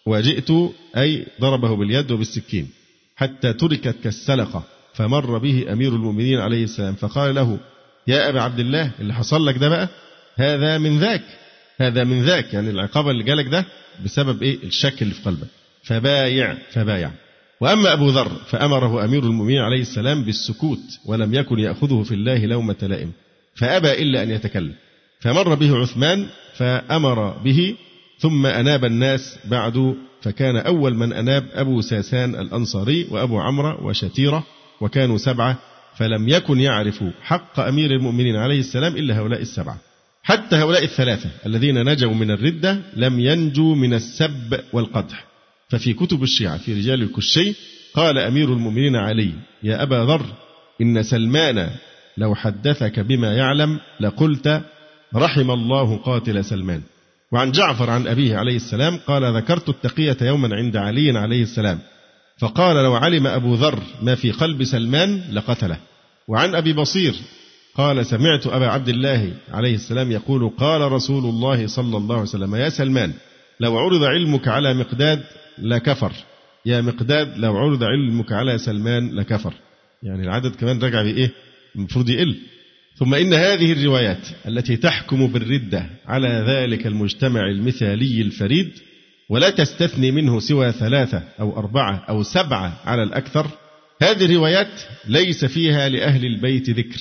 وجئت أي ضربه باليد وبالسكين. حتى تركت كالسلقة. فمر به أمير المؤمنين عليه السلام فقال له يا أبا عبد الله اللي حصل لك ده بقى هذا من ذاك هذا من ذاك. يعني العقاب اللي جالك ده بسبب إيه؟ الشك اللي في قلبك. فبايع فبايع. وأما أبو ذر فأمره أمير المؤمنين عليه السلام بالسكوت ولم يكن يأخذه في الله لومة لائم. فأبى إلا أن يتكلم. فمر به عثمان فأمر به ثم أناب الناس بعد فكان أول من أناب أبو ساسان الأنصاري وأبو عمرو وشتيرة وكانوا سبعة فلم يكن يعرف حق أمير المؤمنين عليه السلام إلا هؤلاء السبعة. حتى هؤلاء الثلاثة الذين نجوا من الردة لم ينجوا من السب والقدح. ففي كتب الشيعة في رجال الكشي قال أمير المؤمنين علي يا أبا ذر إن سلمان لو حدثك بما يعلم لقلت رحم الله قاتل سلمان. وعن جعفر عن أبيه عليه السلام قال ذكرت التقية يوما عند علي عليه السلام فقال لو علم أبو ذر ما في قلب سلمان لقتله. وعن أبي بصير قال سمعت أبا عبد الله عليه السلام يقول قال رسول الله صلى الله عليه وسلم يا سلمان لو عرض علمك على مقداد لكفر. يا مقداد لو عرض علمك على سلمان لكفر. يعني العدد كمان رجع بإيه؟ المفروض يقل. ثم إن هذه الروايات التي تحكم بالردة على ذلك المجتمع المثالي الفريد ولا تستثني منه سوى ثلاثة أو أربعة أو سبعة على الأكثر هذه الروايات ليس فيها لأهل البيت ذكر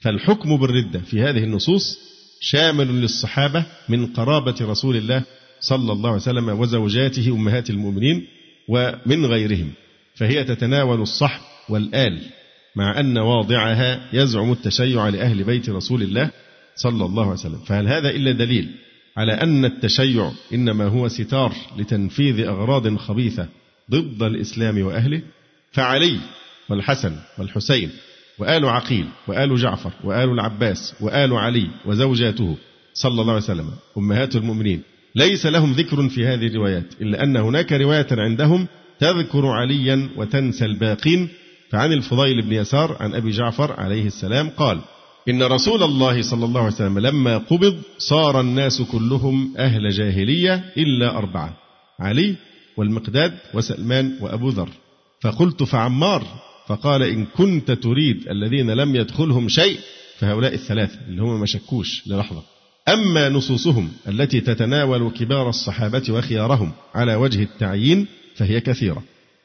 فالحكم بالردة في هذه النصوص شامل للصحابة من قرابة رسول الله صلى الله عليه وسلم وزوجاته أمهات المؤمنين ومن غيرهم فهي تتناول الصحب والآل. مع أن واضعها يزعم التشيع لأهل بيت رسول الله صلى الله عليه وسلم. فهل هذا إلا دليل على أن التشيع إنما هو ستار لتنفيذ أغراض خبيثة ضد الإسلام وأهله؟ فعلي والحسن والحسين وآل عقيل وآل جعفر وآل العباس وآل علي وزوجاته صلى الله عليه وسلم أمهات المؤمنين. ليس لهم ذكر في هذه الروايات إلا أن هناك رواية عندهم تذكر عليا وتنسى الباقين فعن الفضيل بن يسار عن أبي جعفر عليه السلام قال إن رسول الله صلى الله عليه وسلم لما قبض صار الناس كلهم أهل جاهلية إلا أربعة علي والمقداد وسلمان وأبو ذر. فقلت فعمار فقال إن كنت تريد الذين لم يدخلهم شيء فهؤلاء الثلاثة اللي هم ما شكوش. للحظة. أما نصوصهم التي تتناول كبار الصحابة وخيارهم على وجه التعيين فهي كثيرة.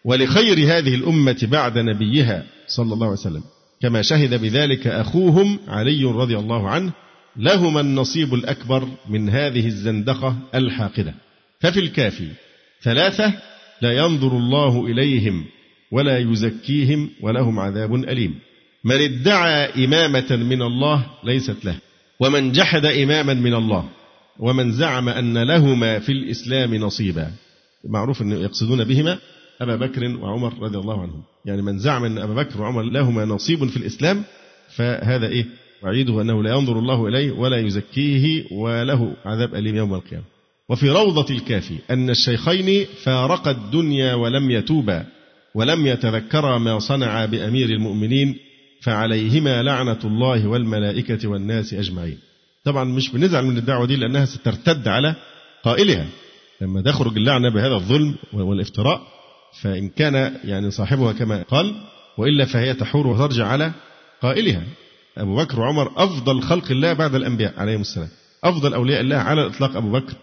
ولخير هذه الأمة بعد نبيها صلى الله عليه وسلم. كما شهد بذلك أخوهم علي رضي الله عنه لهما النصيب الأكبر من هذه الزندقة الحاقدة. ففي الكافي ثلاثة لا ينظر الله إليهم ولا يزكيهم ولهم عذاب أليم. من ادعى إمامة من الله ليست له ومن جحد إماما من الله ومن زعم أن لهما في الإسلام نصيبا. معروف أن يقصدون بهما أبا بكر وعمر رضي الله عنهم. يعني من زعم أن أبا بكر وعمر لهما نصيب في الإسلام فهذا إيه؟ وعيده أنه لا ينظر الله إليه ولا يزكيه وله عذاب أليم يوم القيامة. وفي روضة الكافي أن الشيخين فارقا الدنيا ولم يتوبا ولم يتذكرا ما صنعا بأمير المؤمنين فعليهما لعنة الله والملائكة والناس أجمعين. طبعا مش بنزعل من الدعوة دي لأنها سترتد على قائلها. لما تخرج اللعنة بهذا الظلم والإفتراء فإن كان يعني صاحبها كما قال وإلا فهي تحور وترجع على قائلها. أبو بكر وعمر أفضل خلق الله بعد الأنبياء عليهم السلام. أفضل أولياء الله على الإطلاق أبو بكر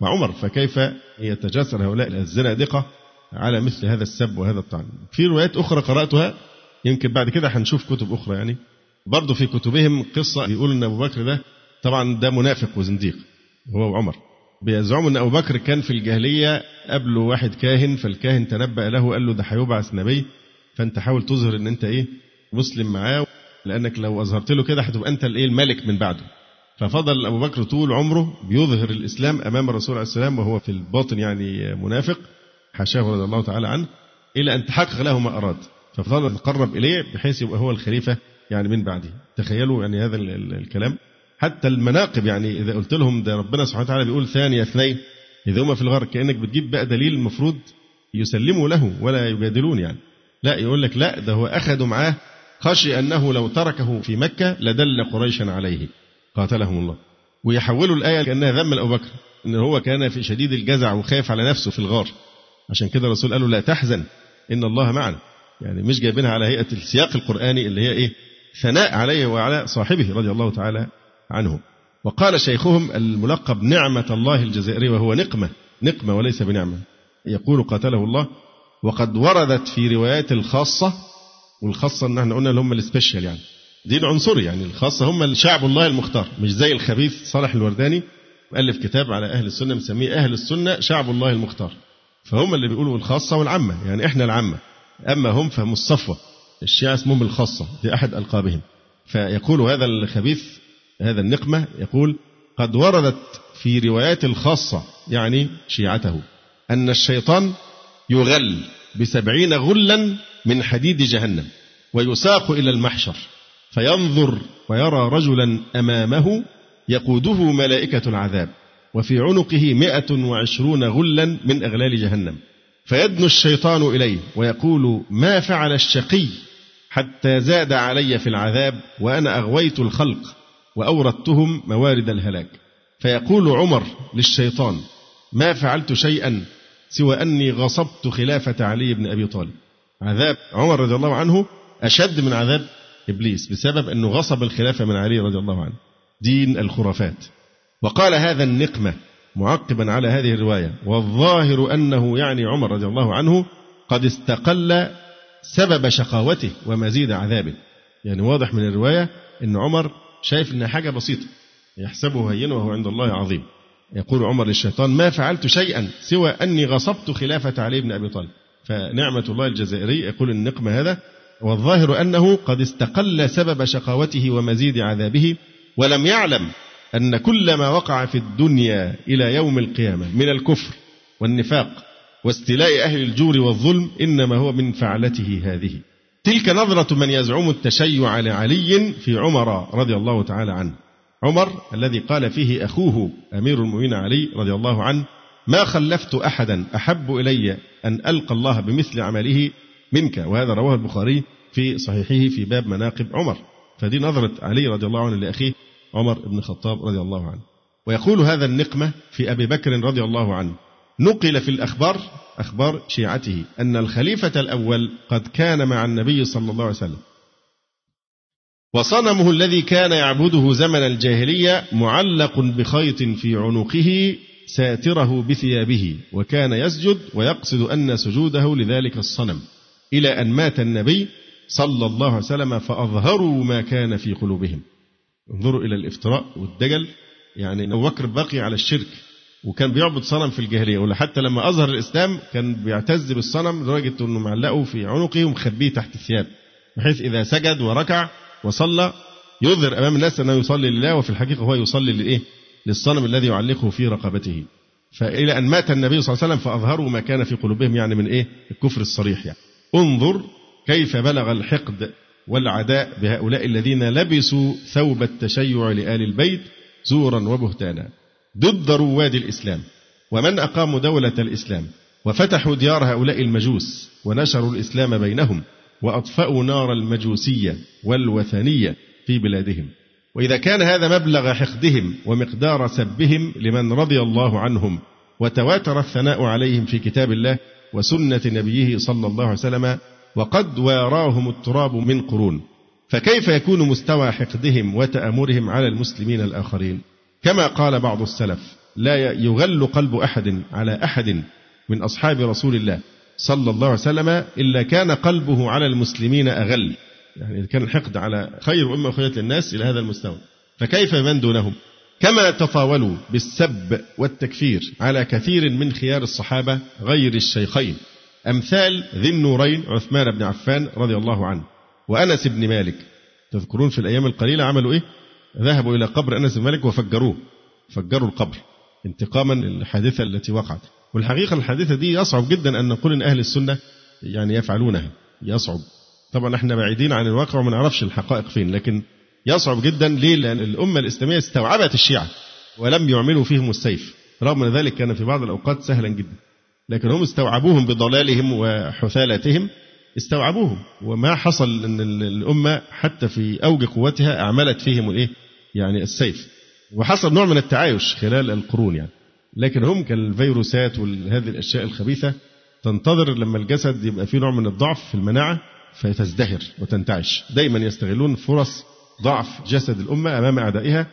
وعمر. فكيف يتجاسر هؤلاء الزنادقة على مثل هذا السب وهذا الطعن؟ في روايات أخرى قرأتها يمكن بعد كده هنشوف كتب أخرى يعني. برضه في كتبهم قصة بيقول أن أبو بكر ده طبعا ده منافق وزنديق هو وعمر. بيزعموا أن أبو بكر كان في الجاهلية قبله واحد كاهن فالكاهن تنبأ له قال له ده هيبعث نبي فأنت حاول تظهر أن أنت إيه؟ مسلم معاه لأنك لو أظهرت له كده هتبقى أنت الإيه؟ الملك من بعده. ففضل أبو بكر طول عمره بيظهر الإسلام أمام الرسول عليه السلام وهو في الباطن يعني منافق حاشاه رضي الله تعالى عنه إلى أن تحقق له ما أراد. ففضل يتقرب إليه بحيث يبقى هو الخليفة يعني من بعده. تخيلوا يعني هذا الكلام. حتى المناقب يعني إذا قلت لهم ده ربنا سبحانه وتعالى بيقول ثاني اثنين إذا هما في الغار كأنك بتجيب بقى دليل المفروض يسلموا له ولا يجادلون يعني. لا يقول لك لا ده هو أخذوا معاه خشي أنه لو تركه في مكة لدل قريشا عليه. قاتلهم الله. ويحولوا الآية كأنها ذم أبو بكر إن هو كان في شديد الجزع وخايف على نفسه في الغار. عشان كده الرسول قال له لا تحزن إن الله معنا. يعني مش جايبينها على هيئة السياق القرآني اللي هي إيه؟ ثناء عليه وعلى صاحبه رضي الله تعالى عنه وقال شيخهم الملقب نعمة الله الجزائري وهو نقمة نقمة وليس بنعمة. يقول قاتله الله وقد وردت في روايات الخاصة والخاصة ان إحنا قلنا اللي هم السبيشال يعني. دي العنصري يعني الخاصة هم الشعب الله المختار مش زي الخبيث صالح الورداني ألف كتاب على أهل السنة مسميه أهل السنة شعب الله المختار. فهم اللي بيقولوا الخاصة والعامة يعني إحنا العامة. أما هم فهم الصفوة الشيعة اسمهم الخاصة في أحد ألقابهم. فيقول هذا الخبيث هذا النقمة يقول قد وردت في روايات الخاصة يعني شيعته أن الشيطان يغل بسبعين غلا من حديد جهنم ويساق إلى المحشر فينظر ويرى رجلا أمامه يقوده ملائكة العذاب وفي عنقه مئة وعشرون غلا من أغلال جهنم. فيدنو الشيطان إليه ويقول ما فعل الشقي حتى زاد علي في العذاب وأنا أغويت الخلق. وأوردتهم موارد الهلاك. فيقول عمر للشيطان ما فعلت شيئا سوى أني غصبت خلافة علي بن أبي طالب. عذاب عمر رضي الله عنه أشد من عذاب إبليس بسبب أنه غصب الخلافة من علي رضي الله عنه. دين الخرافات. وقال هذا النقمة معقبا على هذه الرواية والظاهر أنه يعني عمر رضي الله عنه قد استقل سبب شقاوته ومزيد عذابه. يعني واضح من الرواية أن عمر شايف أنها حاجة بسيطة. يحسبه هين وهو عند الله عظيم. يقول عمر للشيطان ما فعلت شيئا سوى أني غصبت خلافة علي بن أبي طالب. فنعمة الله الجزائري يقول النقمة هذا والظاهر أنه قد استقل سبب شقاوته ومزيد عذابه ولم يعلم أن كل ما وقع في الدنيا إلى يوم القيامة من الكفر والنفاق واستيلاء أهل الجور والظلم إنما هو من فعلته هذه. تلك نظرة من يزعم التشيع لعلي في عمر رضي الله تعالى عنه. عمر الذي قال فيه أخوه أمير المؤمنين علي رضي الله عنه ما خلفت أحدا أحب إلي أن ألقى الله بمثل عمله منك. وهذا رواه البخاري في صحيحه في باب مناقب عمر. فدي نظرة علي رضي الله عنه لأخيه عمر بن الخطاب رضي الله عنه. ويقول هذا النقمة في أبي بكر رضي الله عنه نقل في الأخبار أخبار شيعته أن الخليفة الأول قد كان مع النبي صلى الله عليه وسلم. وصنمه الذي كان يعبده زمن الجاهلية معلق بخيط في عنقه ساتره بثيابه وكان يسجد ويقصد أن سجوده لذلك الصنم إلى أن مات النبي صلى الله عليه وسلم فأظهروا ما كان في قلوبهم. انظروا إلى الافتراء والدجل يعني أبو بكر بقي على الشرك. وكان بيعبد صنم في الجاهلية ولا حتى لما أظهر الإسلام كان بيعتز بالصنم لدرجة أنه معلقه في عنقه ومخبيه تحت الثياب بحيث إذا سجد وركع وصلى يظهر أمام الناس أنه يصلي لله وفي الحقيقة هو يصلي لإيه؟ للصنم الذي يعلقه في رقبته فإلى أن مات النبي صلى الله عليه وسلم فأظهروا ما كان في قلوبهم يعني من إيه؟ الكفر الصريح يعني. انظر كيف بلغ الحقد والعداء بهؤلاء الذين لبسوا ثوب التشيع لآل البيت زورا وبهتانا ضد رواد الإسلام ومن أقاموا دولة الإسلام وفتحوا ديار هؤلاء المجوس ونشروا الإسلام بينهم وأطفأوا نار المجوسية والوثنية في بلادهم. وإذا كان هذا مبلغ حقدهم ومقدار سبهم لمن رضي الله عنهم وتواتر الثناء عليهم في كتاب الله وسنة نبيه صلى الله عليه وسلم وقد واراهم التراب من قرون فكيف يكون مستوى حقدهم وتآمرهم على المسلمين الآخرين؟ كما قال بعض السلف لا يغل قلب أحد على أحد من أصحاب رسول الله صلى الله عليه وسلم إلا كان قلبه على المسلمين أغل. يعني كان الحقد على خير أمة أخرجت للناس إلى هذا المستوى. فكيف من دونهم؟ كما تطاولوا بالسب والتكفير على كثير من خيار الصحابة غير الشيخين. أمثال ذي النورين عثمان بن عفان رضي الله عنه وأنس بن مالك. تذكرون في الأيام القليلة عملوا إيه؟ ذهبوا إلى قبر أنس بن مالك وفجروه. فجروا القبر انتقاما للحادثة التي وقعت. والحقيقة الحادثة دي يصعب جدا أن نقول أن أهل السنة يعني يفعلونها. يصعب. طبعا إحنا بعيدين عن الواقع وما نعرفش الحقائق فين لكن يصعب جدا ليه؟ لأن الأمة الإسلامية استوعبت الشيعة ولم يعملوا فيهم السيف. رغم أن ذلك كان في بعض الأوقات سهلا جدا. لكن هم استوعبوهم بضلالهم وحثالتهم. استوعبوهم. وما حصل أن الأمة حتى في أوج قوتها أعملت فيهم الإيه؟ يعني السيف. وحصل نوع من التعايش خلال القرون يعني. لكن هم كالفيروسات وهذه الأشياء الخبيثة تنتظر لما الجسد يبقى فيه نوع من الضعف في المناعة فتزدهر وتنتعش. دايما يستغلون فرص ضعف جسد الأمة أمام أعدائها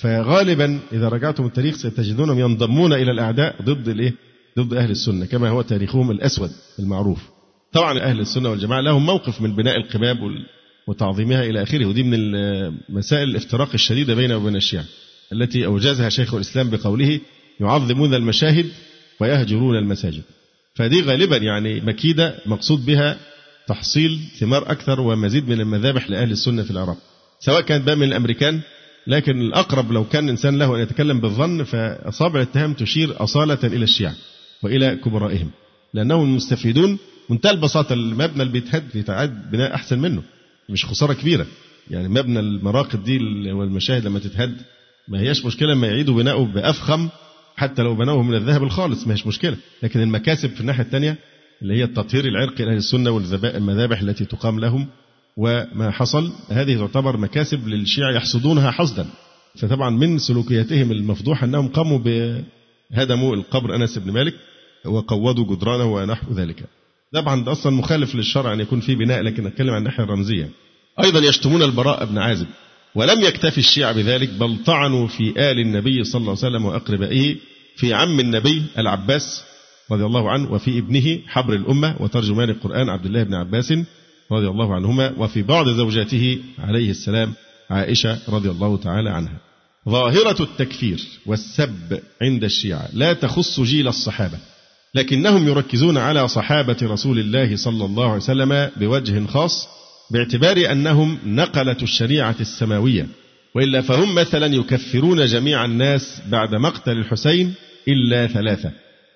فغالبا إذا رجعتم التاريخ ستجدونهم ينضمون إلى الأعداء ضد الإيه؟ ضد أهل السنة كما هو تاريخهم الأسود المعروف. طبعا أهل السنة والجماعة لهم موقف من بناء القباب وتعظيمها إلى آخره. ودي من مسائل الافتراق الشديدة بينه وبين الشيعة التي أوجزها شيخ الإسلام بقوله يعظمون المشاهد ويهجرون المساجد. فدي غالبا يعني مكيدة مقصود بها تحصيل ثمار أكثر ومزيد من المذابح لأهل السنة في العراق سواء كانت بقى من الأمريكان لكن الأقرب لو كان إنسان له أن يتكلم بالظن فأصابع الاتهام تشير أصالة إلى الشيعة وإلى كبرائهم لأنهم المستفيدون منتهى البساطة. المبنى اللي بيتهد بناء أحسن منه. مش خسارة كبيرة. يعني مبنى المراقد دي والمشاهد لما تتهد ما هياش مشكلة لما يعيدوا بناؤه بأفخم حتى لو بنوه من الذهب الخالص ما هيش مشكلة. لكن المكاسب في الناحية الثانية اللي هي التطهير العرقي لأهل السنة والمذابح التي تقام لهم وما حصل هذه تعتبر مكاسب للشيعة يحصدونها حصدا. فطبعا من سلوكياتهم المفضوحة أنهم قاموا بهدموا القبر أنس بن مالك وقوضوا جدرانه ونحو ذلك. طبعا ده أصلا مخالف للشرع أن يكون في بناء لكن نتكلم عن الناحية الرمزية. أيضا يشتمون البراء بن عازب ولم يكتفي الشيعة بذلك بل طعنوا في آل النبي صلى الله عليه وسلم وأقربائه في عم النبي العباس رضي الله عنه وفي ابنه حبر الأمة وترجمان القرآن عبد الله بن عباس رضي الله عنهما وفي بعض زوجاته عليه السلام عائشة رضي الله تعالى عنها. ظاهرة التكفير والسب عند الشيعة لا تخص جيل الصحابة. لكنهم يركزون على صحابة رسول الله صلى الله عليه وسلم بوجه خاص باعتبار أنهم نقلة الشريعة السماوية. وإلا فهم مثلا يكفرون جميع الناس بعد مقتل الحسين إلا ثلاثة.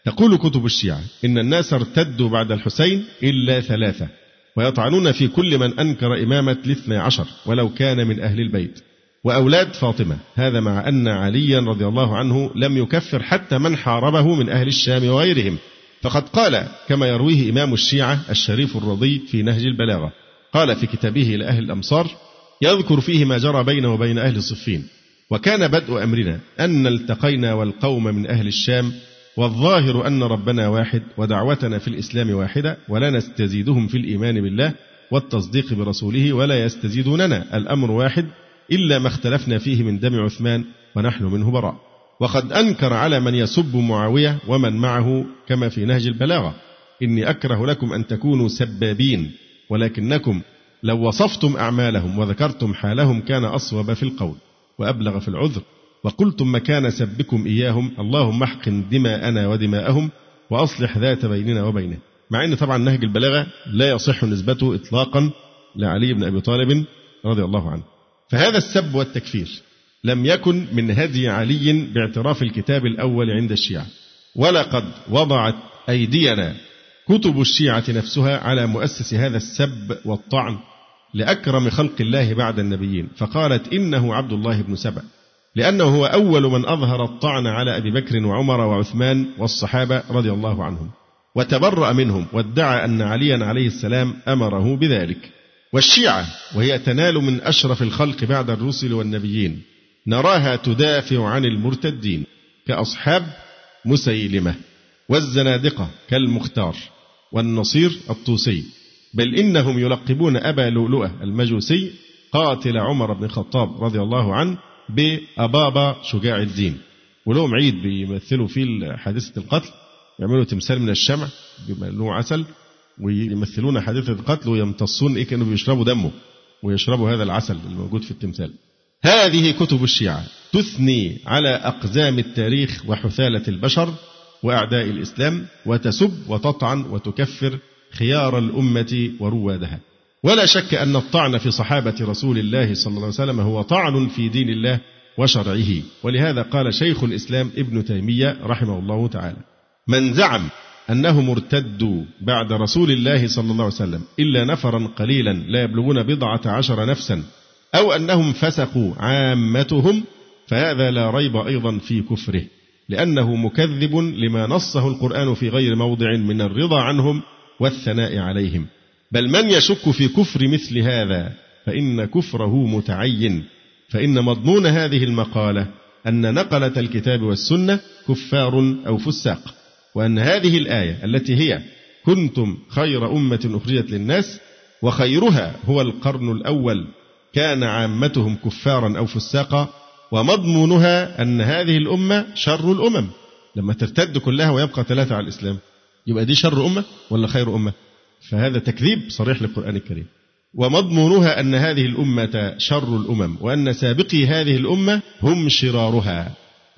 تقول كتب الشيعة إن الناس ارتدوا بعد الحسين إلا ثلاثة. ويطعنون في كل من أنكر إمامة الاثنى عشر ولو كان من أهل البيت. وأولاد فاطمة. هذا مع أن عليا رضي الله عنه لم يكفر حتى من حاربه من أهل الشام وغيرهم. فقد قال كما يرويه إمام الشيعة الشريف الرضي في نهج البلاغة. قال في كتابه لأهل الأمصار يذكر فيه ما جرى بينه وبين أهل صفين وكان بدء أمرنا أن التقينا والقوم من أهل الشام والظاهر أن ربنا واحد ودعوتنا في الإسلام واحدة ولا نستزيدهم في الإيمان بالله والتصديق برسوله ولا يستزيدوننا. الأمر واحد إلا ما اختلفنا فيه من دم عثمان ونحن منه براء. وقد أنكر على من يسب معاوية ومن معه كما في نهج البلاغة. إني أكره لكم أن تكونوا سبابين ولكنكم لو وصفتم أعمالهم وذكرتم حالهم كان أصوب في القول وأبلغ في العذر. وقلتم مكان سبكم إياهم اللهم احقن دماءنا ودماءهم وأصلح ذات بيننا وبينه. مع أن طبعا نهج البلاغة لا يصح نسبته إطلاقا لعلي بن أبي طالب رضي الله عنه. فهذا السب والتكفير لم يكن من هدي علي باعتراف الكتاب الأول عند الشيعة ولقد وضعت أيدينا كتب الشيعة نفسها على مؤسس هذا السب والطعن لأكرم خلق الله بعد النبيين فقالت إنه عبد الله بن سبأ لأنه هو أول من أظهر الطعن على أبي بكر وعمر وعثمان والصحابة رضي الله عنهم وتبرأ منهم وادعى أن عليا عليه السلام أمره بذلك. والشيعة وهي تنال من أشرف الخلق بعد الرسل والنبيين نراها تدافع عن المرتدين كأصحاب مسيلمة والزنادقة كالمختار والنصير الطوسي. بل إنهم يلقبون أبا لؤلؤة المجوسي قاتل عمر بن الخطاب رضي الله عنه بأبابا شجاع الدين. ولهم عيد بيمثلوا فيه حادثة القتل يعملوا تمثال من الشمع بيملوه عسل. ويمثلون حادثة القتل ويمتصون إيه كانوا بيشربوا دمه ويشربوا هذا العسل الموجود في التمثال. هذه كتب الشيعة تثني على أقزام التاريخ وحثالة البشر وأعداء الإسلام وتسب وتطعن وتكفر خيار الأمة وروادها. ولا شك أن الطعن في صحابة رسول الله صلى الله عليه وسلم هو طعن في دين الله وشرعه. ولهذا قال شيخ الإسلام ابن تيمية رحمه الله تعالى من زعم أنهم ارتدوا بعد رسول الله صلى الله عليه وسلم إلا نفرا قليلا لا يبلغون بضعة عشر نفسا أو أنهم فسقوا عامتهم فهذا لا ريب أيضا في كفره لأنه مكذب لما نصه القرآن في غير موضع من الرضا عنهم والثناء عليهم. بل من يشك في كفر مثل هذا فإن كفره متعين فإن مضمون هذه المقالة أن نقلة الكتاب والسنة كفار أو فساق. وأن هذه الآية التي هي كنتم خير أمة أخرجت للناس وخيرها هو القرن الأول كان عامتهم كفارا أو فساقا ومضمونها أن هذه الأمة شر الأمم. لما ترتد كلها ويبقى ثلاثة على الإسلام يبقى دي شر أمة ولا خير أمة؟ فهذا تكذيب صريح للقرآن الكريم. ومضمونها أن هذه الأمة شر الأمم وأن سابقي هذه الأمة هم شرارها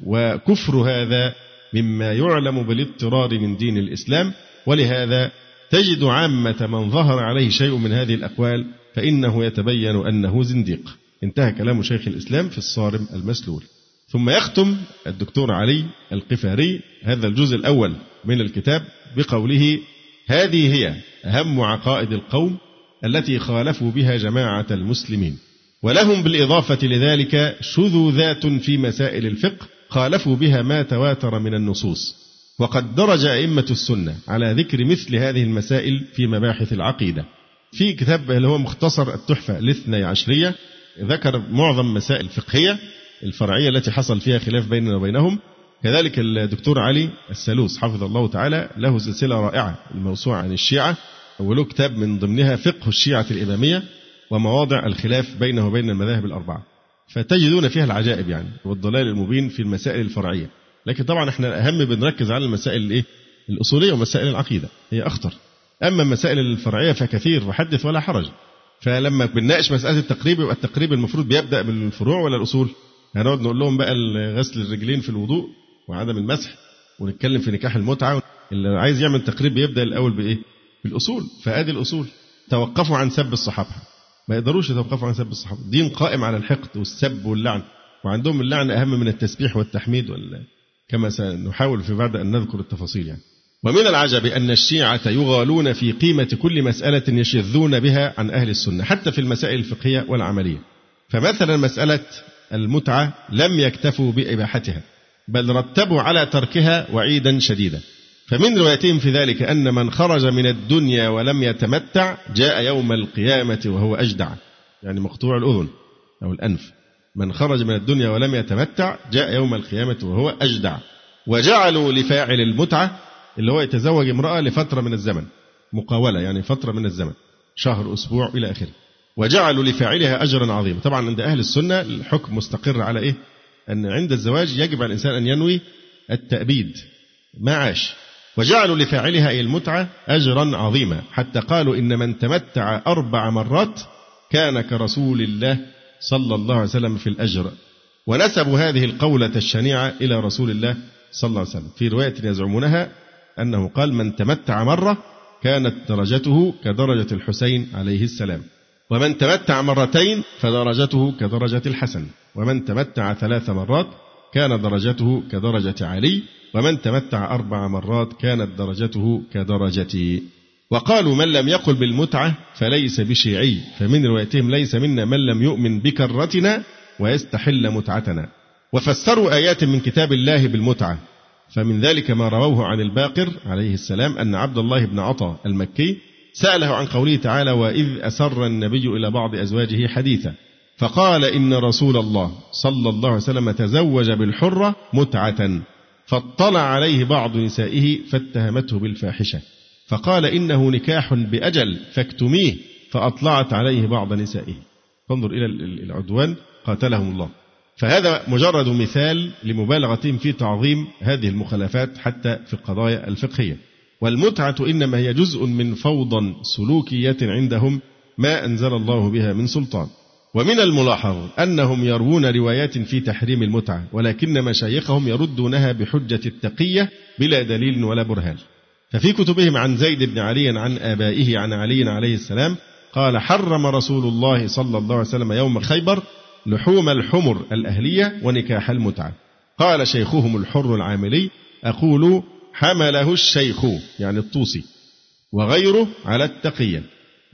وكفر هذا مما يعلم بالاضطرار من دين الإسلام ولهذا تجد عامة من ظهر عليه شيء من هذه الأقوال فإنه يتبين أنه زنديق. انتهى كلام شيخ الإسلام في الصارم المسلول. ثم يختم الدكتور علي القفاري هذا الجزء الأول من الكتاب بقوله هذه هي أهم عقائد القوم التي خالفوا بها جماعة المسلمين ولهم بالإضافة لذلك شذوذات في مسائل الفقه خالفوا بها ما تواتر من النصوص. وقد درج أئمة السنة على ذكر مثل هذه المسائل في مباحث العقيدة. في كتاب اللي هو مختصر التحفة الاثني عشرية ذكر معظم مسائل الفقهية الفرعية التي حصل فيها خلاف بيننا وبينهم. كذلك الدكتور علي السلوس حفظه الله تعالى له سلسلة رائعة الموسوعة عن الشيعة. وله كتاب من ضمنها فقه الشيعة الإمامية ومواضع الخلاف بينه وبين المذاهب الأربعة. فتجدون فيها العجائب يعني والضلال المبين في المسائل الفرعية. لكن طبعا إحنا الأهم بنركز على المسائل الإيه؟ الأصولية ومسائل العقيدة هي أخطر. أما المسائل الفرعية فكثير وحدث ولا حرج. فلما بنناقش مسألة التقريب يبقى التقريب المفروض بيبدأ بالفروع ولا الأصول؟ هنقعد نقول لهم بقى غسل الرجلين في الوضوء وعدم المسح ونتكلم في نكاح المتعة. اللي عايز يعمل تقريب بيبدأ الأول بإيه؟ بالأصول. فآدي الأصول. توقفوا عن سب الصحابة. ما يقدروش يتوقفوا عن سب الصحابة. دين قائم على الحقد والسب واللعن. وعندهم اللعن أهم من التسبيح والتحميد وال... كما سنحاول في بعد أن نذكر التفاصيل يعني. ومن العجب أن الشيعة يغالون في قيمة كل مسألة يشذون بها عن أهل السنة حتى في المسائل الفقهية والعملية. فمثلا مسألة المتعة لم يكتفوا بإباحتها بل رتبوا على تركها وعيدا شديدا. فمن روايتهم في ذلك أن من خرج من الدنيا ولم يتمتع جاء يوم القيامة وهو أجدع يعني مقطوع الأذن أو الأنف. من خرج من الدنيا ولم يتمتع جاء يوم القيامة وهو أجدع. وجعلوا لفاعل المتعة اللي هو يتزوج امرأة لفترة من الزمن مقاولة يعني فترة من الزمن شهر أسبوع إلى آخره. وجعلوا لفاعلها أجرا عظيما. طبعا عند أهل السنة الحكم مستقر على إيه؟ أن عند الزواج يجب على الإنسان أن ينوي التأبيد. ما عاش. وجعلوا لفاعلها أي المتعة أجرا عظيما. حتى قالوا إن من تمتع أربع مرات كان كرسول الله صلى الله عليه وسلم في الأجر. ونسبوا هذه القولة الشنيعة إلى رسول الله صلى الله عليه وسلم. في رواية يزعمونها أنه قال من تمتع مرة كانت درجته كدرجة الحسين عليه السلام. ومن تمتع مرتين فدرجته كدرجة الحسن. ومن تمتع ثلاث مرات كان درجته كدرجة علي ومن تمتع أربع مرات كانت درجته كدرجتي. وقالوا من لم يقل بالمتعة فليس بشيعي فمن روايتهم ليس منا من لم يؤمن بكرتنا ويستحل متعتنا. وفسروا آيات من كتاب الله بالمتعة. فمن ذلك ما رووه عن الباقر عليه السلام أن عبد الله بن عطا المكي سأله عن قوله تعالى وإذ أسر النبي إلى بعض أزواجه حديثا فقال إن رسول الله صلى الله عليه وسلم تزوج بالحرة متعة فاطلع عليه بعض نسائه فاتهمته بالفاحشة. فقال إنه نكاح بأجل فاكتميه فأطلعت عليه بعض نسائه. فانظر إلى العدوان قاتلهم الله. فهذا مجرد مثال لمبالغتهم في تعظيم هذه المخالفات حتى في القضايا الفقهية. والمتعة إنما هي جزء من فوضى سلوكية عندهم ما أنزل الله بها من سلطان. ومن الملاحظ أنهم يروون روايات في تحريم المتعة ولكن مشايخهم يردونها بحجة التقية بلا دليل ولا برهان. ففي كتبهم عن زيد بن علي عن آبائه عن علي عليه السلام قال حرم رسول الله صلى الله عليه وسلم يوم خيبر لحوم الحمر الأهلية ونكاح المتعة. قال شيخهم الحر العاملي أقول حمله الشيخ يعني الطوسي وغيره على التقية.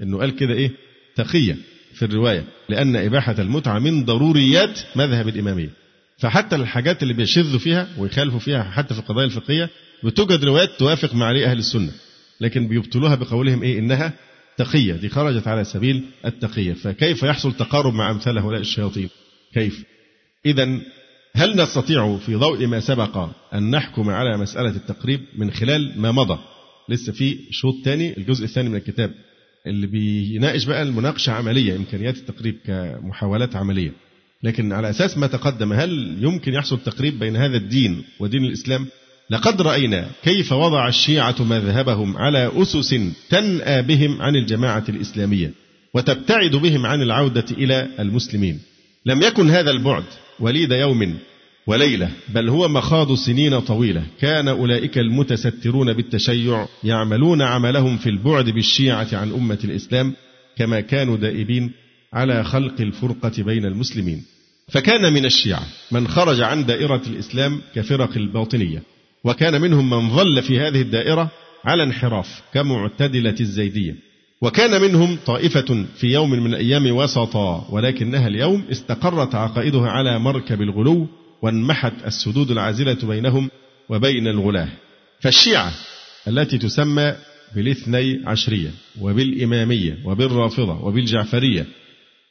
إنه قال كده إيه؟ تقية. في الرواية لأن إباحة المتعة من ضروريات مذهب الإمامية. فحتى الحاجات اللي بيشذوا فيها ويخالفوا فيها حتى في القضايا الفقهية بتوجد روايات توافق مع عليه أهل السنة. لكن بيبطلوها بقولهم إيه؟ إنها تقية. دي خرجت على سبيل التقية. فكيف يحصل تقارب مع أمثال هؤلاء الشياطين؟ كيف؟ إذا هل نستطيع في ضوء ما سبق أن نحكم على مسألة التقريب من خلال ما مضى؟ لسه في شوط ثاني الجزء الثاني من الكتاب. اللي بيناقش بقى المناقشة عملية إمكانيات التقريب كمحاولات عملية. لكن على أساس ما تقدم هل يمكن يحصل تقريب بين هذا الدين ودين الإسلام؟ لقد رأينا كيف وضع الشيعة مذهبهم على أسس تنأى بهم عن الجماعة الإسلامية وتبتعد بهم عن العودة إلى المسلمين. لم يكن هذا البعد وليد يوم وليلة بل هو مخاض سنين طويلة. كان أولئك المتسترون بالتشيع يعملون عملهم في البعد بالشيعة عن أمة الإسلام كما كانوا دائبين على خلق الفرقة بين المسلمين. فكان من الشيعة من خرج عن دائرة الإسلام كفرق الباطنية وكان منهم من ظل في هذه الدائرة على انحراف كمعتدلة الزيدية. وكان منهم طائفة في يوم من الأيام وسطا ولكنها اليوم استقرت عقائدها على مركب الغلو وانمحت السدود العازلة بينهم وبين الغلاة. فالشيعة التي تسمى بالاثني عشرية وبالإمامية وبالرافضة وبالجعفرية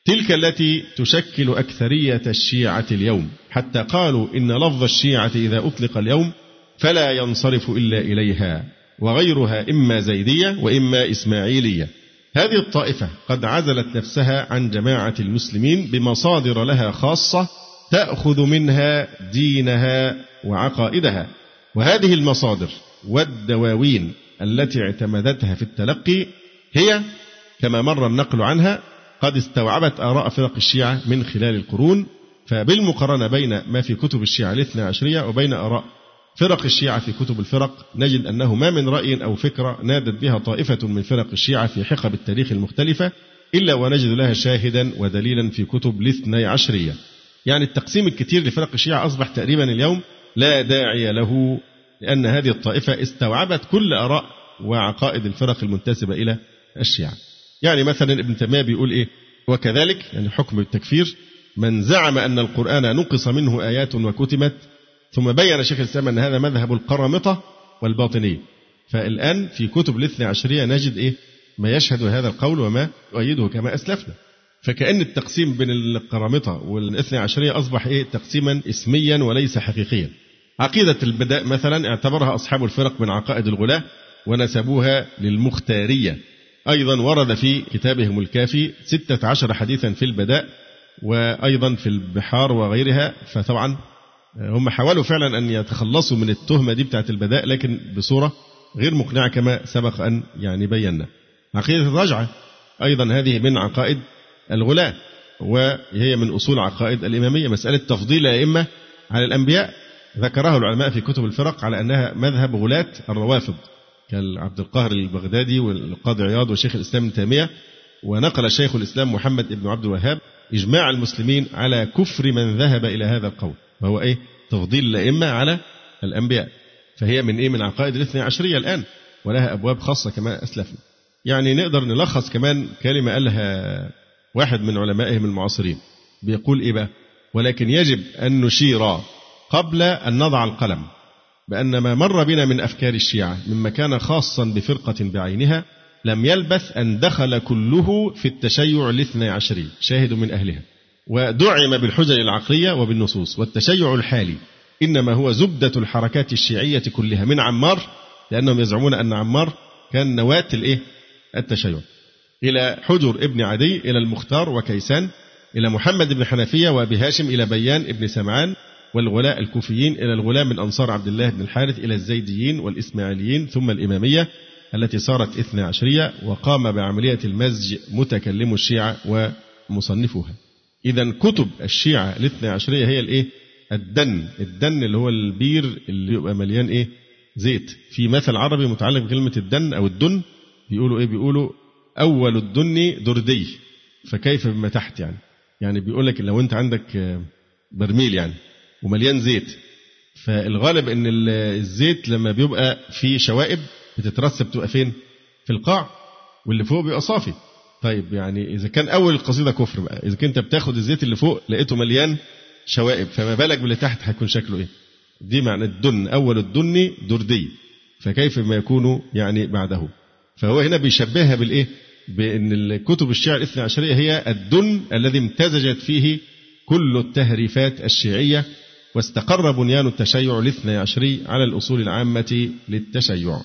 تلك التي تشكل أكثرية الشيعة اليوم حتى قالوا إن لفظ الشيعة إذا أطلق اليوم فلا ينصرف إلا إليها وغيرها إما زيدية وإما إسماعيلية. هذه الطائفة قد عزلت نفسها عن جماعة المسلمين بمصادر لها خاصة تأخذ منها دينها وعقائدها. وهذه المصادر والدواوين التي اعتمدتها في التلقي هي كما مر النقل عنها قد استوعبت آراء فرق الشيعة من خلال القرون. فبالمقارنة بين ما في كتب الشيعة الاثنى عشرية وبين آراء فرق الشيعة في كتب الفرق نجد أنه ما من رأي أو فكرة نادت بها طائفة من فرق الشيعة في حقب التاريخ المختلفة إلا ونجد لها شاهدا ودليلا في كتب الاثني عشرية. يعني التقسيم الكثير لفرق الشيعة أصبح تقريبا اليوم لا داعي له لأن هذه الطائفة استوعبت كل آراء وعقائد الفرق المنتسبة إلى الشيعة. يعني مثلا ابن تيمية بيقول إيه؟ وكذلك يعني حكم التكفير من زعم أن القرآن نقص منه آيات وكتمت ثم بين شيخ الإسلام أن هذا مذهب القرامطة والباطنية فالآن في كتب الاثنى عشرية نجد إيه؟ ما يشهد هذا القول وما يؤيده كما أسلفنا. فكأن التقسيم بين القرامطة والاثنى عشرية أصبح إيه؟ تقسيما اسميا وليس حقيقيا. عقيدة البداء مثلا اعتبرها أصحاب الفرق من عقائد الغلاة ونسبوها للمختارية. أيضا ورد في كتابهم الكافي ستة عشر حديثا في البداء وأيضا في البحار وغيرها فطبعا هم حاولوا فعلا أن يتخلصوا من التهمة دي بتاعت البداء لكن بصورة غير مقنعة كما سبق أن يعني بينا. عقيدة الرجعة أيضا هذه من عقائد الغلاة وهي من أصول عقائد الإمامية مسألة تفضيل الأئمة على الأنبياء ذكرها العلماء في كتب الفرق على أنها مذهب غلاة الروافض كالعبد القاهر البغدادي والقاضي عياض وشيخ الإسلام ابن تيمية ونقل شيخ الإسلام محمد بن عبد الوهاب إجماع المسلمين على كفر من ذهب إلى هذا القول وهو إيه؟ تفضيل الأئمة على الأنبياء. فهي من إيه؟ من عقائد الاثنى عشرية الآن ولها أبواب خاصة كما أسلفنا. يعني نقدر نلخص كمان كلمة قالها واحد من علمائهم المعاصرين بيقول إيه بقى؟ ولكن يجب أن نشير قبل أن نضع القلم بأن ما مر بنا من أفكار الشيعة مما كان خاصا بفرقة بعينها لم يلبث أن دخل كله في التشيع الاثنى عشري شاهد من أهلها. ودعم بالحجج العقلية وبالنصوص والتشيع الحالي إنما هو زبدة الحركات الشيعية كلها من عمار لأنهم يزعمون أن عمار كان نواة الإيه؟ التشيع. إلى حجر ابن عدي إلى المختار وكيسان إلى محمد بن حنفية وأبي هاشم إلى بيان ابن سمعان والغلاء الكوفيين إلى الغلاة من أنصار عبد الله بن الحارث إلى الزيديين والإسماعيليين ثم الإمامية التي صارت إثنى عشرية وقام بعملية المزج متكلم الشيعة ومصنفوها إذا كتب الشيعة الاثنى عشرية هي الإيه؟ الدن الدن اللي هو البير اللي يبقى مليان إيه؟ زيت في مثل عربي متعلق بكلمة الدن أو الدن بيقولوا إيه بيقولوا أول الدن دردي فكيف بما تحت يعني يعني بيقول لك لو أنت عندك برميل يعني ومليان زيت فالغالب إن الزيت لما بيبقى فيه شوائب بتترسب تبقى فين؟ في القاع واللي فوق بيبقى صافي. طيب يعني إذا كان أول القصيده كفر بقى، إذا كنت بتاخد الزيت اللي فوق لقيته مليان شوائب فما بالك باللي تحت هيكون شكله إيه؟ دي معنى الدن أول الدن دردي فكيف ما يكون يعني بعده؟ فهو هنا بيشبهها بالإيه؟ بأن الكتب الشيعة الاثنى عشرية هي الدن الذي امتزجت فيه كل التهريفات الشيعية واستقر بنيان التشيع الاثني عشري على الأصول العامة للتشيع.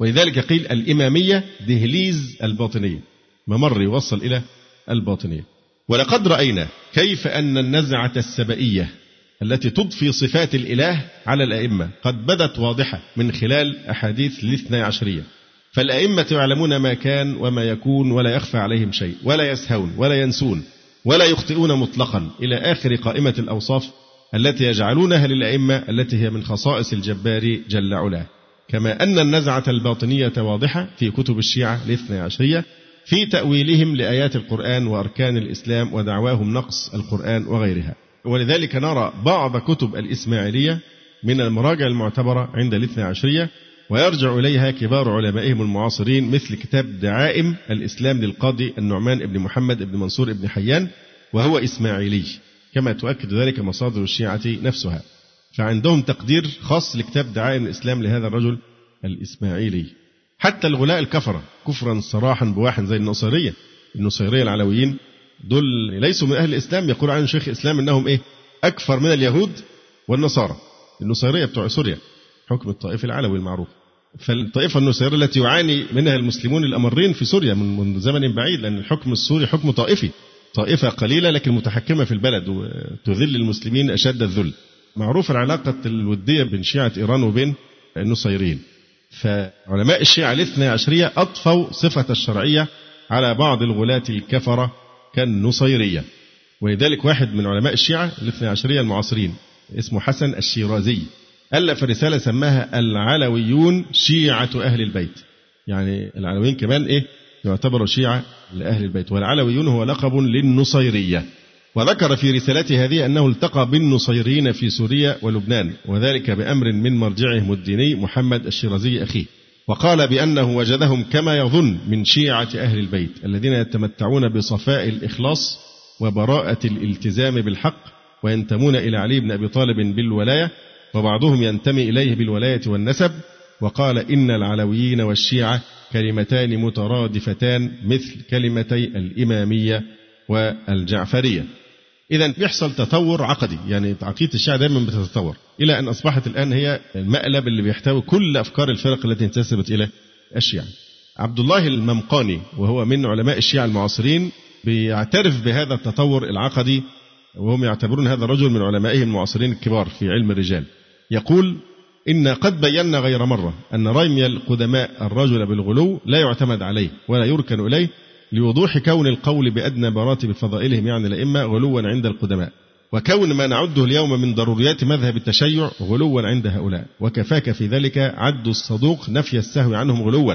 ولذلك قيل الإمامية دهليز الباطنية ممر يوصل إلى الباطنية. ولقد رأينا كيف أن النزعة السبئية التي تضفي صفات الإله على الأئمة قد بدت واضحة من خلال أحاديث الاثنى عشرية. فالأئمة يعلمون ما كان وما يكون ولا يخفى عليهم شيء ولا يسهون ولا ينسون ولا يخطئون مطلقا. إلى آخر قائمة الأوصاف التي يجعلونها للأئمة التي هي من خصائص الجبار جل علاه كما أن النزعة الباطنية واضحة في كتب الشيعة الاثنى عشرية في تأويلهم لآيات القرآن وأركان الإسلام ودعواهم نقص القرآن وغيرها. ولذلك نرى بعض كتب الإسماعيلية من المراجع المعتبرة عند الاثنى عشرية ويرجع إليها كبار علمائهم المعاصرين مثل كتاب دعائم الإسلام للقاضي النعمان بن محمد بن منصور بن حيان وهو إسماعيلي كما تؤكد ذلك مصادر الشيعة نفسها. فعندهم تقدير خاص لكتاب دعائم الإسلام لهذا الرجل الإسماعيلي. حتى الغلاء الكفرة كفرا صراحا بواحد زي النصيرية. النصيرية العلويين دول ليسوا من أهل الإسلام يقول عن شيخ الإسلام أنهم إيه؟ أكفر من اليهود والنصارى. النصيرية بتوع سوريا. حكم الطائفة العلوي المعروف. فالطائفة النصيرية التي يعاني منها المسلمون الأمرين في سوريا من زمن بعيد لأن الحكم السوري حكم طائفي. طائفة قليلة لكن متحكمة في البلد وتذل المسلمين أشد الذل. معروف العلاقة الودية بين شيعة إيران وبين النصيريين فعلماء الشيعة الاثنى عشرية أضفوا صفة الشرعية على بعض الغلاة الكفرة كالنصيرية. ولذلك واحد من علماء الشيعة الاثنى عشرية المعاصرين اسمه حسن الشيرازي. ألف رسالة سماها العلويون شيعة أهل البيت. يعني العلويين كمان إيه؟ يعتبروا شيعة لأهل البيت. والعلويون هو لقب للنصيرية. وذكر في رسالته هذه أنه التقى بالنصيريين في سوريا ولبنان وذلك بأمر من مرجعهم الديني محمد الشيرازي أخيه. وقال بأنه وجدهم كما يظن من شيعة أهل البيت الذين يتمتعون بصفاء الإخلاص وبراءة الالتزام بالحق وينتمون إلى علي بن أبي طالب بالولاية وبعضهم ينتمي إليه بالولاية والنسب وقال إن العلويين والشيعة كلمتان مترادفتان مثل كلمتي الإمامية والجعفرية. إذا بيحصل تطور عقدي يعني عقيدة الشيعة دائما بتتطور إلى أن أصبحت الآن هي المقلب اللي بيحتوي كل أفكار الفرق التي انتسبت إلى الشيعة. عبد الله الممقاني وهو من علماء الشيعة المعاصرين بيعترف بهذا التطور العقدي وهم يعتبرون هذا الرجل من علمائهم المعاصرين الكبار في علم الرجال. يقول إن قد بينا غير مرة أن رمي القدماء الرجل بالغلو لا يعتمد عليه ولا يركن إليه لوضوح كون القول بأدنى مراتب فضائلهم يعني الأئمة غلوا عند القدماء. وكون ما نعده اليوم من ضروريات مذهب التشيع غلوا عند هؤلاء. وكفاك في ذلك عد الصدوق نفي السهو عنهم غلوا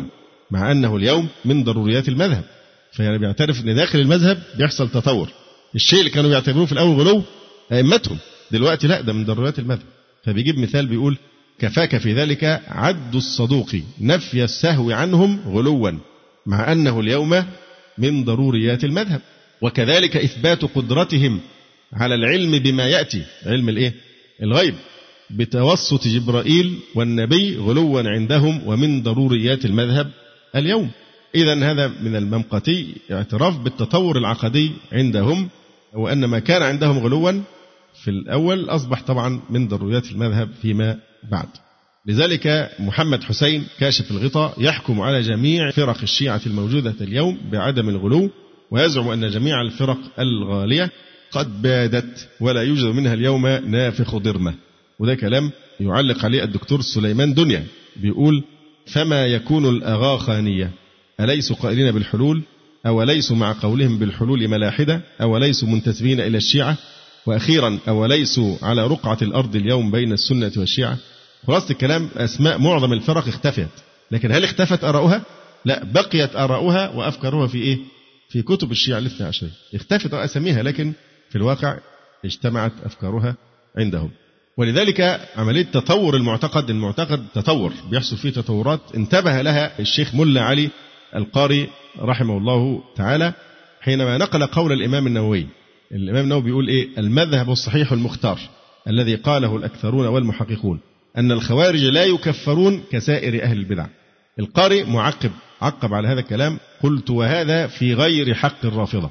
مع أنه اليوم من ضروريات المذهب. فيعني بيعترف أن داخل المذهب بيحصل تطور. الشيء اللي كانوا بيعتبروه في الأول غلو أئمتهم. دلوقتي لا ده من ضروريات المذهب. فبيجيب مثال بيقول كفاك في ذلك عد الصدوق نفي السهو عنهم غلوا مع أنه اليوم من ضروريات المذهب. وكذلك إثبات قدرتهم على العلم بما يأتي. علم الإيه؟ الغيب. بتوسط جبرائيل والنبي غلوا عندهم ومن ضروريات المذهب اليوم. إذا هذا من الممقتي اعتراف بالتطور العقدي عندهم وأن ما كان عندهم غلوا في الأول أصبح طبعا من ضروريات المذهب فيما بعد. لذلك محمد حسين كاشف الغطاء يحكم على جميع فرق الشيعة الموجودة اليوم بعدم الغلو ويزعم أن جميع الفرق الغالية قد بادت ولا يوجد منها اليوم نافخ ضرمة. وده كلام يعلق عليه الدكتور سليمان دنيا بيقول فما يكون الأغاخانية؟ أليسوا قائلين بالحلول؟ أوليسوا مع قولهم بالحلول ملاحدة؟ أوليسوا منتسبين إلى الشيعة؟ وأخيرا أوليسوا على رقعة الأرض اليوم بين السنة والشيعة؟ خلاصة الكلام أسماء معظم الفرق اختفت لكن هل اختفت آراؤها؟ لا بقيت آراؤها وأفكارها في إيه؟ في كتب الشيعة الاثنى عشرية اختفت أساميها لكن في الواقع اجتمعت أفكارها عندهم. ولذلك عملية تطور المعتقد المعتقد تطور بيحصل فيه تطورات. انتبه لها الشيخ ملا علي القاري رحمه الله تعالى حينما نقل قول الإمام النووي. الإمام النووي بيقول إيه؟ المذهب الصحيح المختار الذي قاله الأكثرون والمحققون أن الخوارج لا يكفرون كسائر أهل البدع. القارئ معقب عقب على هذا الكلام قلت وهذا في غير حق الرافضة.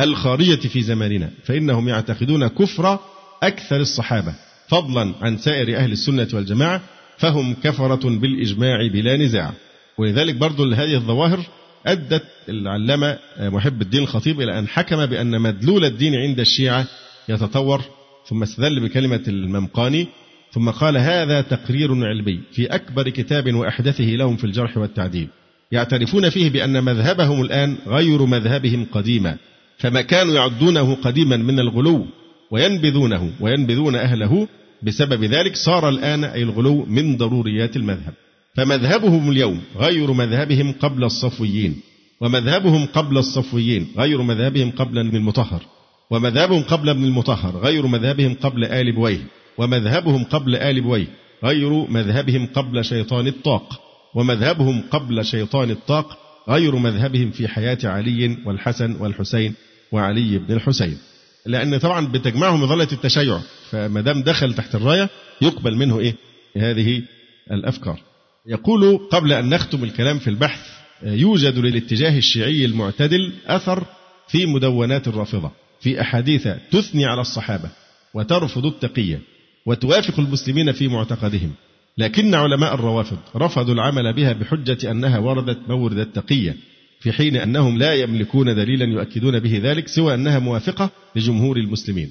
الخارجة في زماننا فإنهم يعتقدون كفر أكثر الصحابة فضلا عن سائر أهل السنة والجماعة فهم كفرة بالإجماع بلا نزاع. ولذلك برضو هذه الظواهر أدت العلامة محب الدين الخطيب إلى أن حكم بأن مدلول الدين عند الشيعة يتطور ثم استدل بكلمة الممقاني ثم قال هذا تقرير علمي في أكبر كتاب وأحدثه لهم في الجرح والتعديل. يعترفون فيه بأن مذهبهم الآن غير مذهبهم قديما فما كانوا يعدونه قديما من الغلو وينبذونه وينبذون أهله بسبب ذلك صار الآن أي الغلو من ضروريات المذهب. فمذهبهم اليوم غير مذهبهم قبل الصفويين ومذهبهم قبل الصفويين غير مذهبهم قبل ابن المطهر ومذهبهم قبل ابن المطهر غير مذهبهم قبل آل بويه ومذهبهم قبل آل بويه غير مذهبهم قبل شيطان الطاق ومذهبهم قبل شيطان الطاق غير مذهبهم في حياة علي والحسن والحسين وعلي بن الحسين. لأن طبعا بتجمعهم مظلة التشيع فما دام دخل تحت الراية يقبل منه إيه؟ هذه الأفكار. يقول قبل أن نختم الكلام في البحث يوجد للاتجاه الشيعي المعتدل أثر في مدونات الرافضة في أحاديث تثني على الصحابة وترفض التقية وتوافق المسلمين في معتقدهم لكن علماء الروافض رفضوا العمل بها بحجة أنها وردت مورد التقية في حين أنهم لا يملكون دليلا يؤكدون به ذلك سوى أنها موافقة لجمهور المسلمين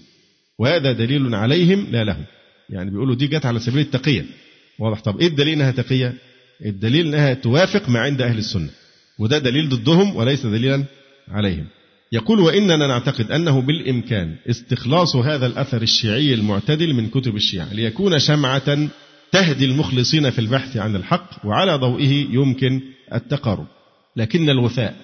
وهذا دليل عليهم لا لهم. يعني بيقولوا دي جت على سبيل التقية. واضح. طب إيه الدليل أنها تقية؟ الدليل أنها توافق ما عند أهل السنة وده دليل ضدهم وليس دليلا عليهم. يقول وإننا نعتقد أنه بالإمكان استخلاص هذا الأثر الشيعي المعتدل من كتب الشيعة ليكون شمعة تهدي المخلصين في البحث عن الحق وعلى ضوئه يمكن التقارب. لكن الوثاء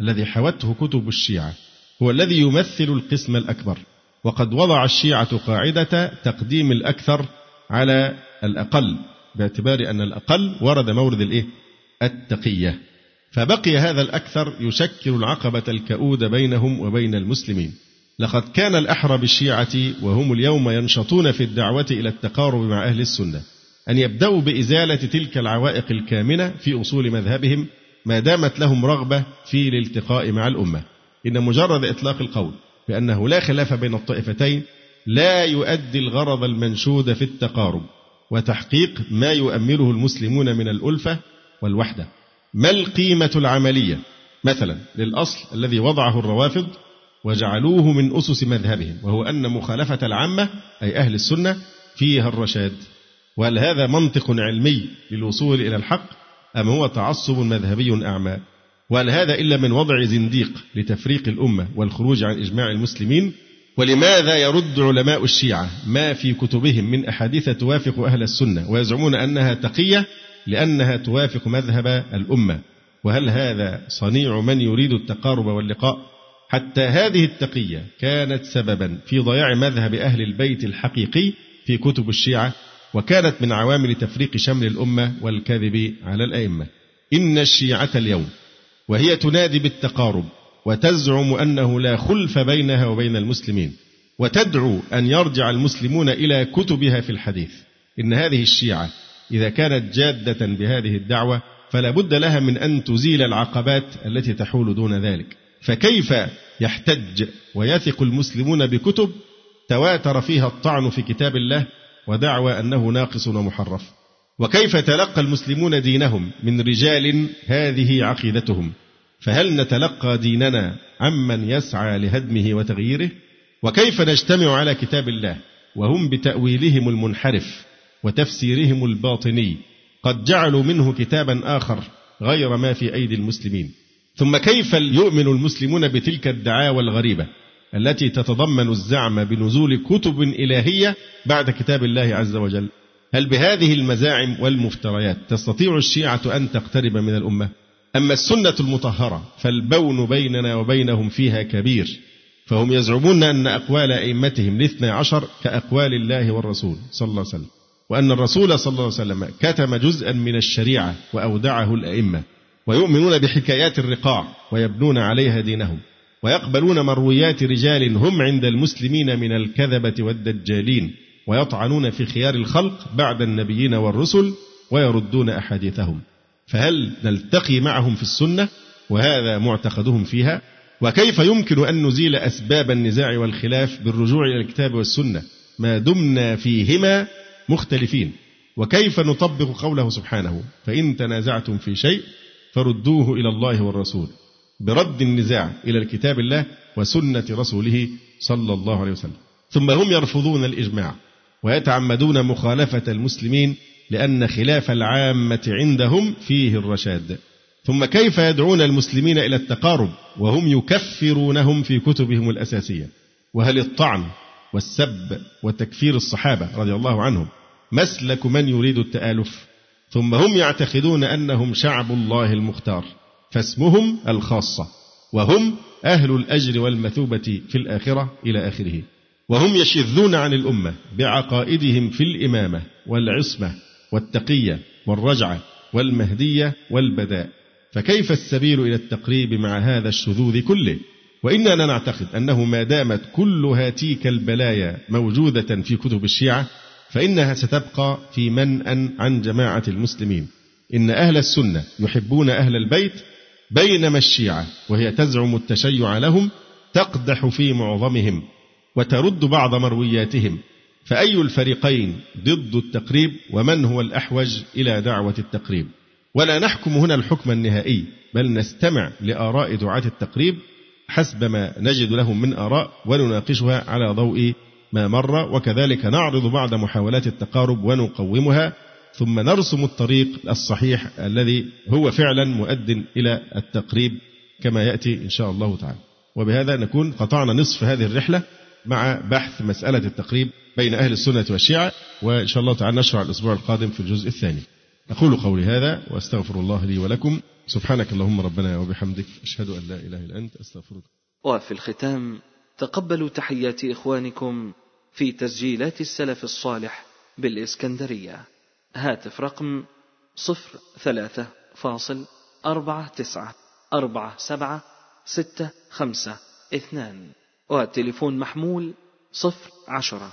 الذي حوته كتب الشيعة هو الذي يمثل القسم الأكبر وقد وضع الشيعة قاعدة تقديم الأكثر على الأقل. باعتبار أن الأقل ورد مورد الإيه؟ التقية. فبقي هذا الأكثر يشكل العقبة الكؤود بينهم وبين المسلمين. لقد كان الأحرى بالشيعة وهم اليوم ينشطون في الدعوة إلى التقارب مع أهل السنة أن يبدأوا بإزالة تلك العوائق الكامنة في أصول مذهبهم ما دامت لهم رغبة في الالتقاء مع الأمة. إن مجرد إطلاق القول بأنه لا خلاف بين الطائفتين لا يؤدي الغرض المنشود في التقارب. وتحقيق ما يؤمله المسلمون من الألفة والوحدة. ما القيمة العملية؟ مثلا للأصل الذي وضعه الروافض وجعلوه من أسس مذهبهم وهو أن مخالفة العامة أي أهل السنة فيها الرشاد. وهل هذا منطق علمي للوصول إلى الحق أم هو تعصب مذهبي أعمى؟ وهل هذا إلا من وضع زنديق لتفريق الأمة والخروج عن إجماع المسلمين؟ ولماذا يرد علماء الشيعة ما في كتبهم من أحاديث توافق أهل السنة ويزعمون أنها تقية لأنها توافق مذهب الأمة؟ وهل هذا صنيع من يريد التقارب واللقاء؟ حتى هذه التقية كانت سببا في ضياع مذهب أهل البيت الحقيقي في كتب الشيعة وكانت من عوامل تفريق شمل الأمة والكذب على الأئمة. إن الشيعة اليوم وهي تنادي بالتقارب وتزعم أنه لا خلف بينها وبين المسلمين وتدعو أن يرجع المسلمون إلى كتبها في الحديث. إن هذه الشيعة إذا كانت جادة بهذه الدعوة فلا بد لها من أن تزيل العقبات التي تحول دون ذلك. فكيف يحتج ويثق المسلمون بكتب تواتر فيها الطعن في كتاب الله ودعوى أنه ناقص ومحرف؟ وكيف تلقى المسلمون دينهم من رجال هذه عقيدتهم؟ فهل نتلقى ديننا عمن يسعى لهدمه وتغييره؟ وكيف نجتمع على كتاب الله وهم بتأويلهم المنحرف وتفسيرهم الباطني؟ قد جعلوا منه كتابا آخر غير ما في أيدي المسلمين. ثم كيف يؤمن المسلمون بتلك الدعاوى الغريبة التي تتضمن الزعم بنزول كتب إلهية بعد كتاب الله عز وجل؟ هل بهذه المزاعم والمفتريات تستطيع الشيعة أن تقترب من الأمة؟ أما السنة المطهرة فالبون بيننا وبينهم فيها كبير فهم يزعمون أن أقوال أئمتهم الاثنى عشر كأقوال الله والرسول صلى الله عليه وسلم وأن الرسول صلى الله عليه وسلم كتم جزءا من الشريعة وأودعه الأئمة ويؤمنون بحكايات الرقاع ويبنون عليها دينهم ويقبلون مرويات رجال هم عند المسلمين من الكذبة والدجالين ويطعنون في خيار الخلق بعد النبيين والرسل ويردون أحاديثهم. فهل نلتقي معهم في السنة؟ وهذا معتقدهم فيها. وكيف يمكن أن نزيل أسباب النزاع والخلاف بالرجوع إلى الكتاب والسنة؟ ما دمنا فيهما مختلفين. وكيف نطبق قوله سبحانه؟ فإن تنازعتم في شيء فردوه إلى الله والرسول. برد النزاع إلى الكتاب الله وسنة رسوله صلى الله عليه وسلم. ثم هم يرفضون الإجماع ويتعمدون مخالفة المسلمين لأن خلاف العامة عندهم فيه الرشاد. ثم كيف يدعون المسلمين إلى التقارب وهم يكفرونهم في كتبهم الأساسية؟ وهل الطعن والسب وتكفير الصحابة رضي الله عنهم مسلك من يريد التآلف؟ ثم هم يعتقدون أنهم شعب الله المختار فاسمهم الخاصة وهم أهل الأجر والمثوبة في الآخرة إلى آخره. وهم يشذون عن الأمة بعقائدهم في الإمامة والعصمة والتقية والرجعة والمهدية والبداء. فكيف السبيل إلى التقريب مع هذا الشذوذ كله؟ وإننا نعتقد أنه ما دامت كل هاتيك البلايا موجودة في كتب الشيعة فإنها ستبقى في منأ عن جماعة المسلمين. إن أهل السنة يحبون أهل البيت بينما الشيعة وهي تزعم التشيع لهم تقدح في معظمهم وترد بعض مروياتهم فأي الفريقين ضد التقريب ومن هو الأحوج إلى دعوة التقريب؟ ولا نحكم هنا الحكم النهائي بل نستمع لآراء دعاة التقريب حسب ما نجد لهم من آراء ونناقشها على ضوء ما مر وكذلك نعرض بعض محاولات التقارب ونقومها ثم نرسم الطريق الصحيح الذي هو فعلا مؤد إلى التقريب كما يأتي إن شاء الله تعالى. وبهذا نكون قطعنا نصف هذه الرحلة مع بحث مسألة التقريب بين أهل السنة والشيعة وإن شاء الله تعالى نشرع الأسبوع القادم في الجزء الثاني. أقول قولي هذا وأستغفر الله لي ولكم. سبحانك اللهم ربنا وبحمدك أشهد أن لا إله إلا أنت أستغفرك. وفي الختام تقبلوا تحيات إخوانكم في تسجيلات السلف الصالح بالإسكندرية. هاتف رقم صفر ثلاثة فاصل أربعة تسعة أربعة سبعة ستة خمسة اثنان. والتليفون محمول صفر عشرة.